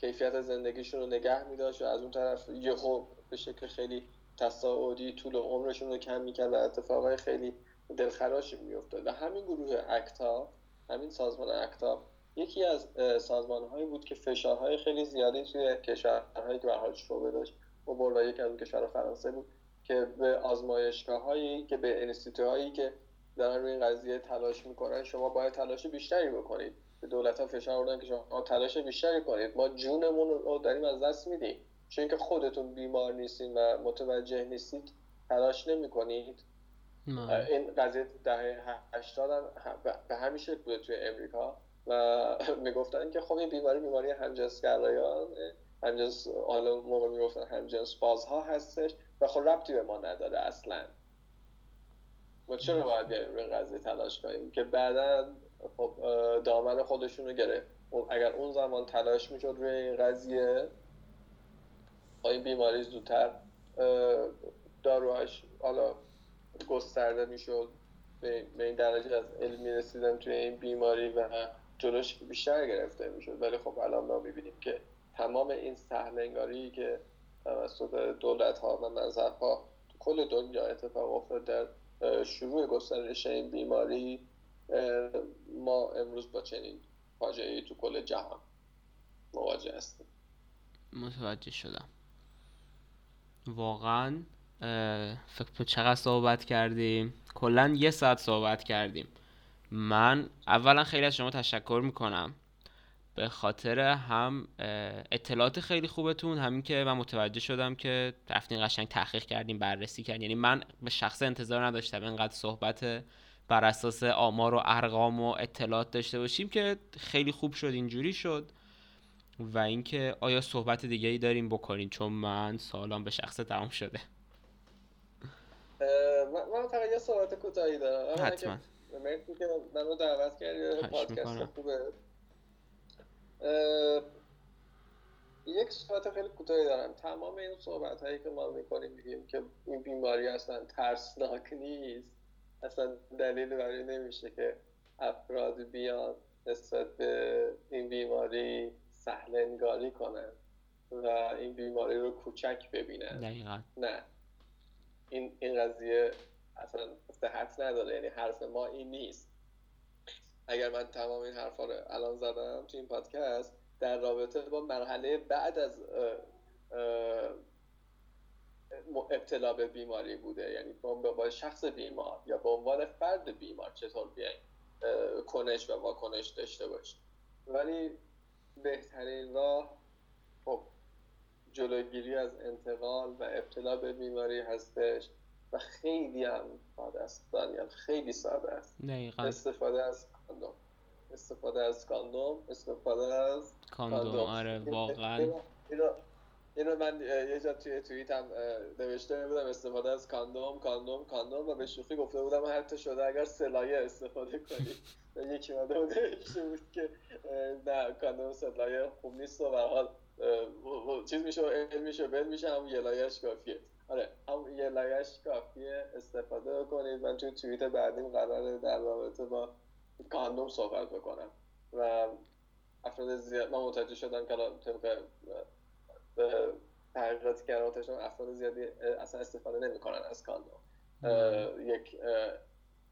کیفیت زندگیشون رو نگه میداشت و از اون طرف یهو به شکل خیلی تصاعدی طول عمرشون رو کم می‌کرد و اتفاقای خیلی دلخراشی میافتاد. و همین گروه اکتا همین سازمان اکتا یکی از سازمان هایی بود که فشارهای خیلی زیادی توی کشورهایی که به حال شعبه داشت و یکی از اون کشور فرانسه بود که به آزمایشگاه هایی که به انستیتو هایی که دارن روی این قضیه تلاش می‌کنن شما باید تلاش بیشتری بکنید. به دولت ها فشار آوردن که شما تلاش بیشتری کنید. ما جونمون رو داریم از دست میدیم. چون اینکه خودتون بیمار نیستین و متوجه نیستید تلاش نمی کنید این قضیه دهه 80 به همین شکل بوده توی امریکا. و می‌گفتن که خب این بیماری بیماری همجنسگرایان همجنس حالا موقع می‌گفتن همجنس بازها هستش و خب ربطی به ما نداره اصلا. ما چرا باید بیایم روی قضیه تلاش کنیم؟ که بعدا خب دامن خودشون رو گرفت اگر اون زمان تلاش می‌شد روی این قضیه این بیماری زودتر داروهاش حالا گسترده می‌شد. به این درجه از علمی رسیدن توی این بیماری و جلوش بیشتر گرفته می‌شد. ولی خب الان ما می‌بینیم که تمام این سهلنگاری که توسط دولت ها و مذهب ها تو کل دنیا اتفاق افتاد در شروع گسترش این بیماری ما امروز با چنین فاجعه تو کل جهان مواجه هستیم. متوجه شدم. واقعا فکر چقدر صحبت کردیم؟ کلا یه ساعت صحبت کردیم. من اولا خیلی از شما تشکر می‌کنم. به خاطر هم اطلاعات خیلی خوبتون همین که من متوجه شدم که رفتین قشنگ تحقیق کردیم بررسی کردیم یعنی من به شخص انتظار نداشتم اینقدر صحبت بر اساس آمار و ارقام و اطلاعات داشته باشیم که خیلی خوب شد اینجوری شد. و اینکه آیا صحبت دیگه ای داریم بکنیم چون من سالام به شخص تمام شده. من فقط یه صحبت کوتاهی دارم. حتما. مرسی که منو دعوت کردی پادکست خوبه. یک صحبت خیلی کوتاهی دارم. تمام این صحبت هایی که ما می‌کنیم میگیم که این بیماری اصلا ترسناک نیست. اصلا دلیل برای نمیشه که افراد بیان نسبت به این بیماری سهلنگاری کنن و این بیماری رو کوچک ببینن. دقیقا. نه. این این قضیه اصلا صحت نداره یعنی حرف ما این نیست. اگر من تمام این حرفا رو الان زدم تو این پادکست در رابطه با مرحله بعد از ابتلا به بیماری بوده یعنی با شخص بیمار یا به عنوان فرد بیمار چطور بیایم کنش و واکنش داشته باشیم. ولی بهترین راه خب جلوگیری از انتقال و ابتلا به بیماری هستش. و خیلی هم ساده است دانیال خیلی ساده است. استفاده از کاندوم. استفاده از کاندوم استفاده از کاندوم آره واقعا. اینو اینو من یه جا توی توییت هم نوشته بودم استفاده از کاندوم کاندوم کاندوم و به شوخی گفته بودم حتی شده اگر سلایه استفاده کنی. یکی ماده بوده بود که نه کاندوم سلایه خوب نیست و حال چیز میشه علم میشه بل میشه هم یه لایش کافیه. آره هم یه لایش کافیه استفاده کنید من توی توییت بعدیم قراره در رابطه با کاندوم صحبت بکنم. و افراد زیاد من متوجه شدم که طبق تحقیقاتی که افراد زیادی اصلا استفاده نمی‌کنن از کاندوم یک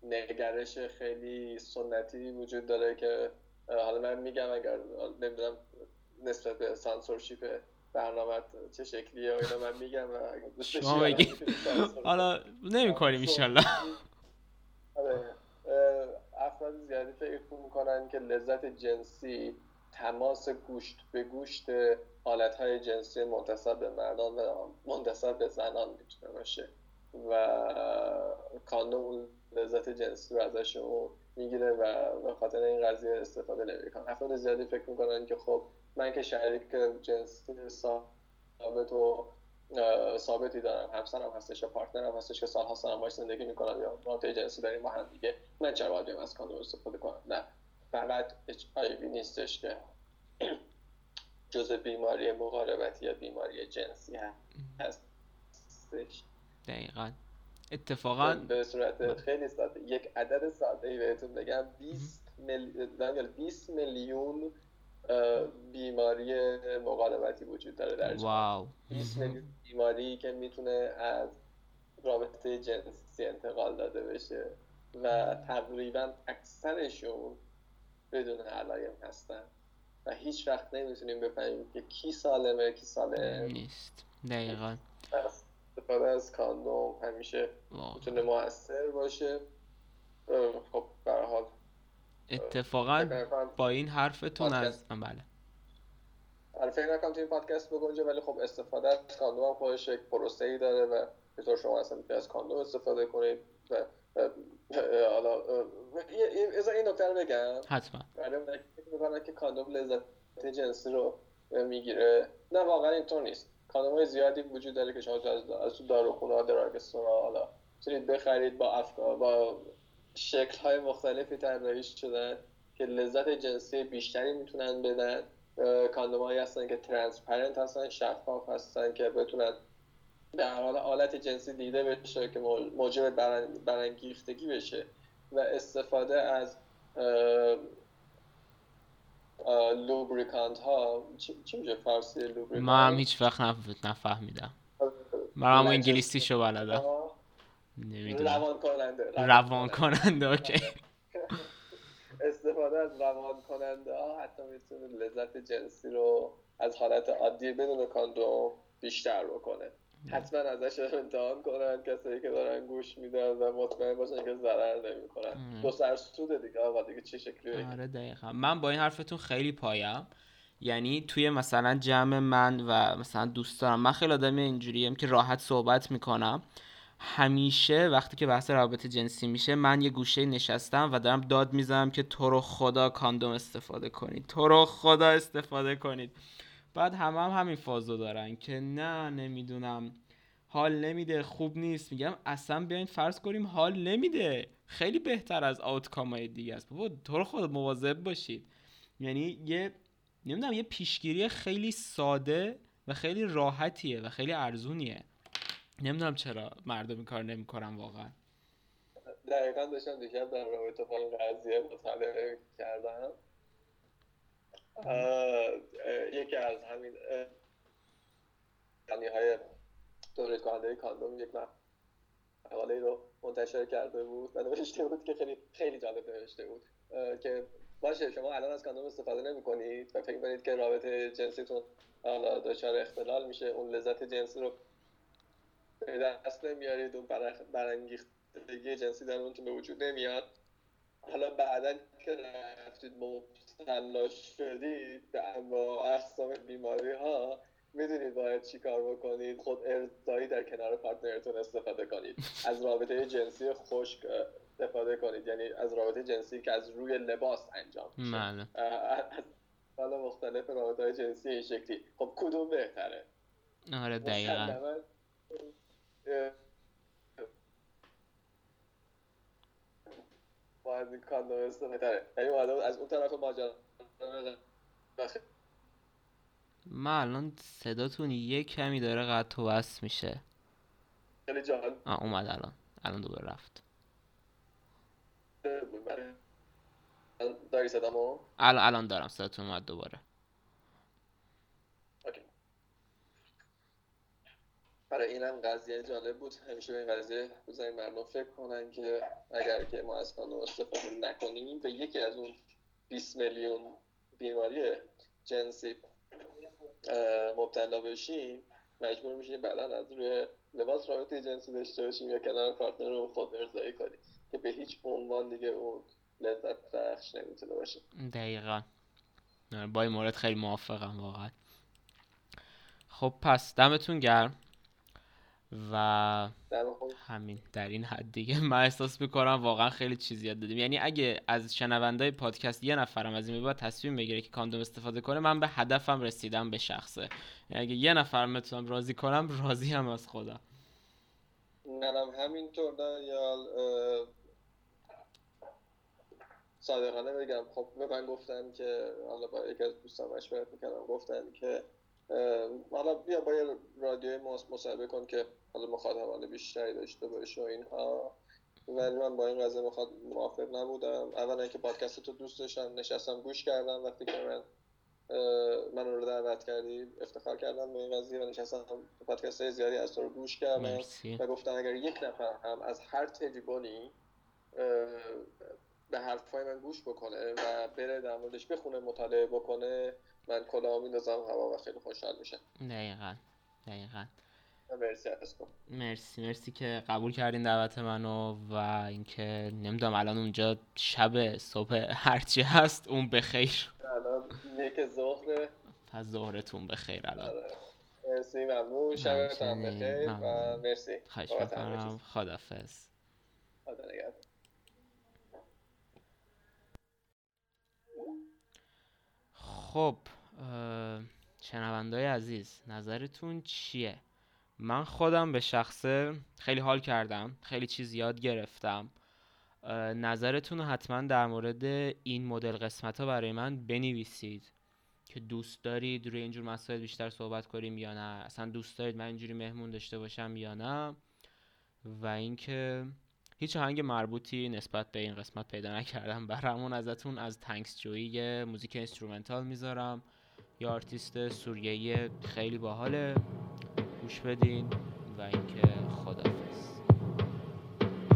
نگرش خیلی سنتی وجود داره که حالا من میگم اگر نمی‌دونم نسبت به سانسورشیپ برنامه چه شکلیه و اینا من میگم و شما بگی. حالا نمی کنیم ایشالله آره. افراد زیادی فکر می‌کنن که لذت جنسی تماس گوشت به گوشت حالت های جنسی منتصب به مردان و منتصب به زنان می‌تونه باشه و کاندوم لذت جنسی رو ازشون می‌گیره و به خاطر این قضیه استفاده نمی‌کنن افراد زیادی فکر می‌کنن که خب من که شریک جنسی ثابت و ثابتی دارم. همسرم هستش یا پارتنرم هستش که سالها سالم باش زندگی می‌کنم یا رابطه جنسی داریم با هم دیگه. من چرا باید از کاندوم استفاده کنم؟ نه. فقط HIV نیستش که جز بیماری مقاربتی یا بیماری جنسی هستش. دقیقا. اتفاقا به صورت خیلی ساده. یک عدد ساده ای بهتون بگم. 20 میلیون 20 میلیون بیماری مقاربتی وجود داره در واو. 20 میلیون بیماری که می‌تونه از رابطه جنسی انتقال داده بشه و تقریبا اکثرشون بدون علایم هستن و هیچ وقت نمی‌تونیم بفهمیم که کی سالمه کی سالم. نیست. دقیقا. استفاده از کاندوم همیشه می‌تونه موثر باشه. خب به حال اتفاقا با این حرفتون از بله. آره فکر نکنم تو این پادکست بگنجه ولی خب استفاده از کاندوم هم خودش یک پروسه ای داره و بطور شما اصلا از کاندوم استفاده کنید و حالا این نکته رو بگم. حتما. برای که کاندوم لذت جنسی رو می‌گیره نه واقعا اینطور نیست. کاندوم های زیادی وجود داره که شما از از تو داروخونه drugstore ا حالا می‌تونید بخرید با افکار با شکل های مختلفی طراحی شدن که لذت جنسی بیشتری می‌تونن بدن. کاندوم هایی هستن که transparent هستن شفاف هستن که بتونن در حال حالت جنسی دیده بشه که موجب برانگیختگی بشه و استفاده از lubricant ها چی میشه فارسی lubricant؟ ما هم هیچ وقت نفهمیدم. من هم انگلیسی شو بلدم. روان کننده روان کننده okay. استفاده از روان کننده ها حتی می‌تونه لذت جنسی رو از حالت عادی بدون کاندوم بیشتر بکنه. حتما ازش امتحان کنن کسایی که دارن گوش میدن و مطمئن باشن که ضرر نمی‌کنن. دو سر سود دیگه آقا دیگه چه شکلی آره دقیقا. من با این حرفتون خیلی پایم. یعنی توی مثلا جمع من و مثلا دوست دارم. من خیلی آدم اینجوریم که راحت صحبت می‌کنم. همیشه وقتی که بحث روابط جنسی میشه من یه گوشه نشستم و دارم داد می‌زنم که تو رو خدا کاندوم استفاده کنید. تو رو خدا استفاده کنید. بعد همه هم همین فازو دارن که نه نمی‌دونم. حال نمیده خوب نیست. میگم اصلا بیاین فرض کنیم حال نمیده. خیلی بهتر از آوتکام های دیگه است. بابا تو رو خود مواظب باشید. یعنی یه نمی‌دونم یه پیشگیری خیلی ساده و خیلی راحتیه و خیلی ارزونیه. نمی‌دونم چرا مردم این کار نمی‌کنن واقعا. دقیقا داشتم دیشب در رابطه با این قضیه مطالعه کردم. یکی از همین یعنی های تولید کننده کاندوم یک مقاله رو منتشر کرده بود و نوشته بود که خیلی خیلی جالب نوشته بود. که باشه شما الان از کاندوم استفاده نمی کنید و فکر کنید که رابطه جنسیتون حالا دچار اختلال میشه اون لذت جنسی رو به دست نمیارید اون برانگیختگی جنسی در اونتون به وجود نمیاد. حالا بعدا که رفتید مبتلا شدید به انواع اقسام بیماری ها می‌دونید باید چی کار بکنید؟ خود ارزایی در کنار پارتنرتون استفاده کنید. از رابطه جنسی خشک استفاده کنید. یعنی از رابطه جنسی که از روی لباس انجام میشه. بله. حالا مختلف رابطه جنسی این شکلی. خب کدوم بهتره؟ آره دقیقا. باید این کاندوم استفاده یعنی از اون طرف ماجرا من الان صداتون یه کمی داره قطع و بس میشه. خیلی جان آه اومد الان. الان دوباره رفت. داری صدامو؟ الان الان دارم. صداتون اومد دوباره. برای اینم قضیه جالب بود. همیشه به این قضیه بزنین مردم فکر کنن که اگر که ما از کاندوم استفاده نکنیم به یکی از اون 20 میلیون بیماری جنسی مبتلا بشیم مجبور میشیم بعدا از روی لباس رابطه جنسی داشته باشیم یا کنار پارتنر رو خود ارزایی کنیم که به هیچ عنوان دیگه اون لذت بخش نمی‌تونه باشه. دقیقا. با این مورد خیلی موافقم واقعا. خب پس دمتون گرم. و همین در این حد دیگه. من احساس می‌کنم واقعا خیلی چیز یاد دادیم. یعنی اگه از شنوندای پادکست یه نفرم از این بعد تصمیم بگیره که کاندوم استفاده کنه من به هدفم رسیدم به شخصه. یعنی اگه یه نفر می‌تونم راضی کنم راضی هم از خودم. منم همینطور یا صادقانه بگم. خب به من گفتن که حالا با یکی از دوستان مشورت می‌کردم گفتن که حالا بیا با یه رادیوی مصاحبه کن که حالا مخاطبان بیشتری داشته باشه و اینها. ولی من با این قضیه مخاط... موافق نبودم. اولا که پادکست تو دوست داشتم نشستم گوش کردم. وقتی که من من رو دعوت کردی افتخار کردم به این قضیه و نشستم پادکست زیادی از تو رو گوش کردم و گفتم اگر یک نفر هم از هر تریبونی به حرفای من گوش بکنه و بره در موردش بخونه مطالعه بکنه من کلاه میندازم هوا و خیلی خوشحال میشم دقیقا. دقیقا. مرسی مرسی مرسی که قبول کردین دعوت منو و اینکه نمی‌دونم الان اونجا شب صبح هرچی هست اون بخیر الان یک ظهر. پس ظهرتون بخیر الان. آره. مرسی ممنون. شبتون بخیر و مرسی. خواهش می‌کنم. خدافز خدا نگهدار. خب شنوندای عزیز نظرتون چیه؟ من خودم به شخصه خیلی حال کردم خیلی چیز یاد گرفتم. نظرتون رو حتما در مورد این مدل قسمت ها برای من بنویسید که دوست دارید روی اینجور مسائل بیشتر صحبت کنیم یا نه. اصلا دوست دارید من اینجوری مهمون داشته باشم یا نه. و اینکه هیچ آهنگ مربوطی نسبت به این قسمت پیدا نکردم. برامون ازتون از Thanks Joey موزیک instrumental می‌ذارم. یا آرتیست سوریهی خیلی باحاله. گوش بدین و اینکه خدافظ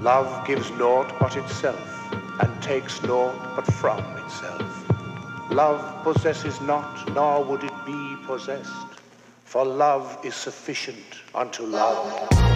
Love gives naught but itself and takes naught but from itself. Love possesses not, nor would it be possessed, for love is sufficient unto love.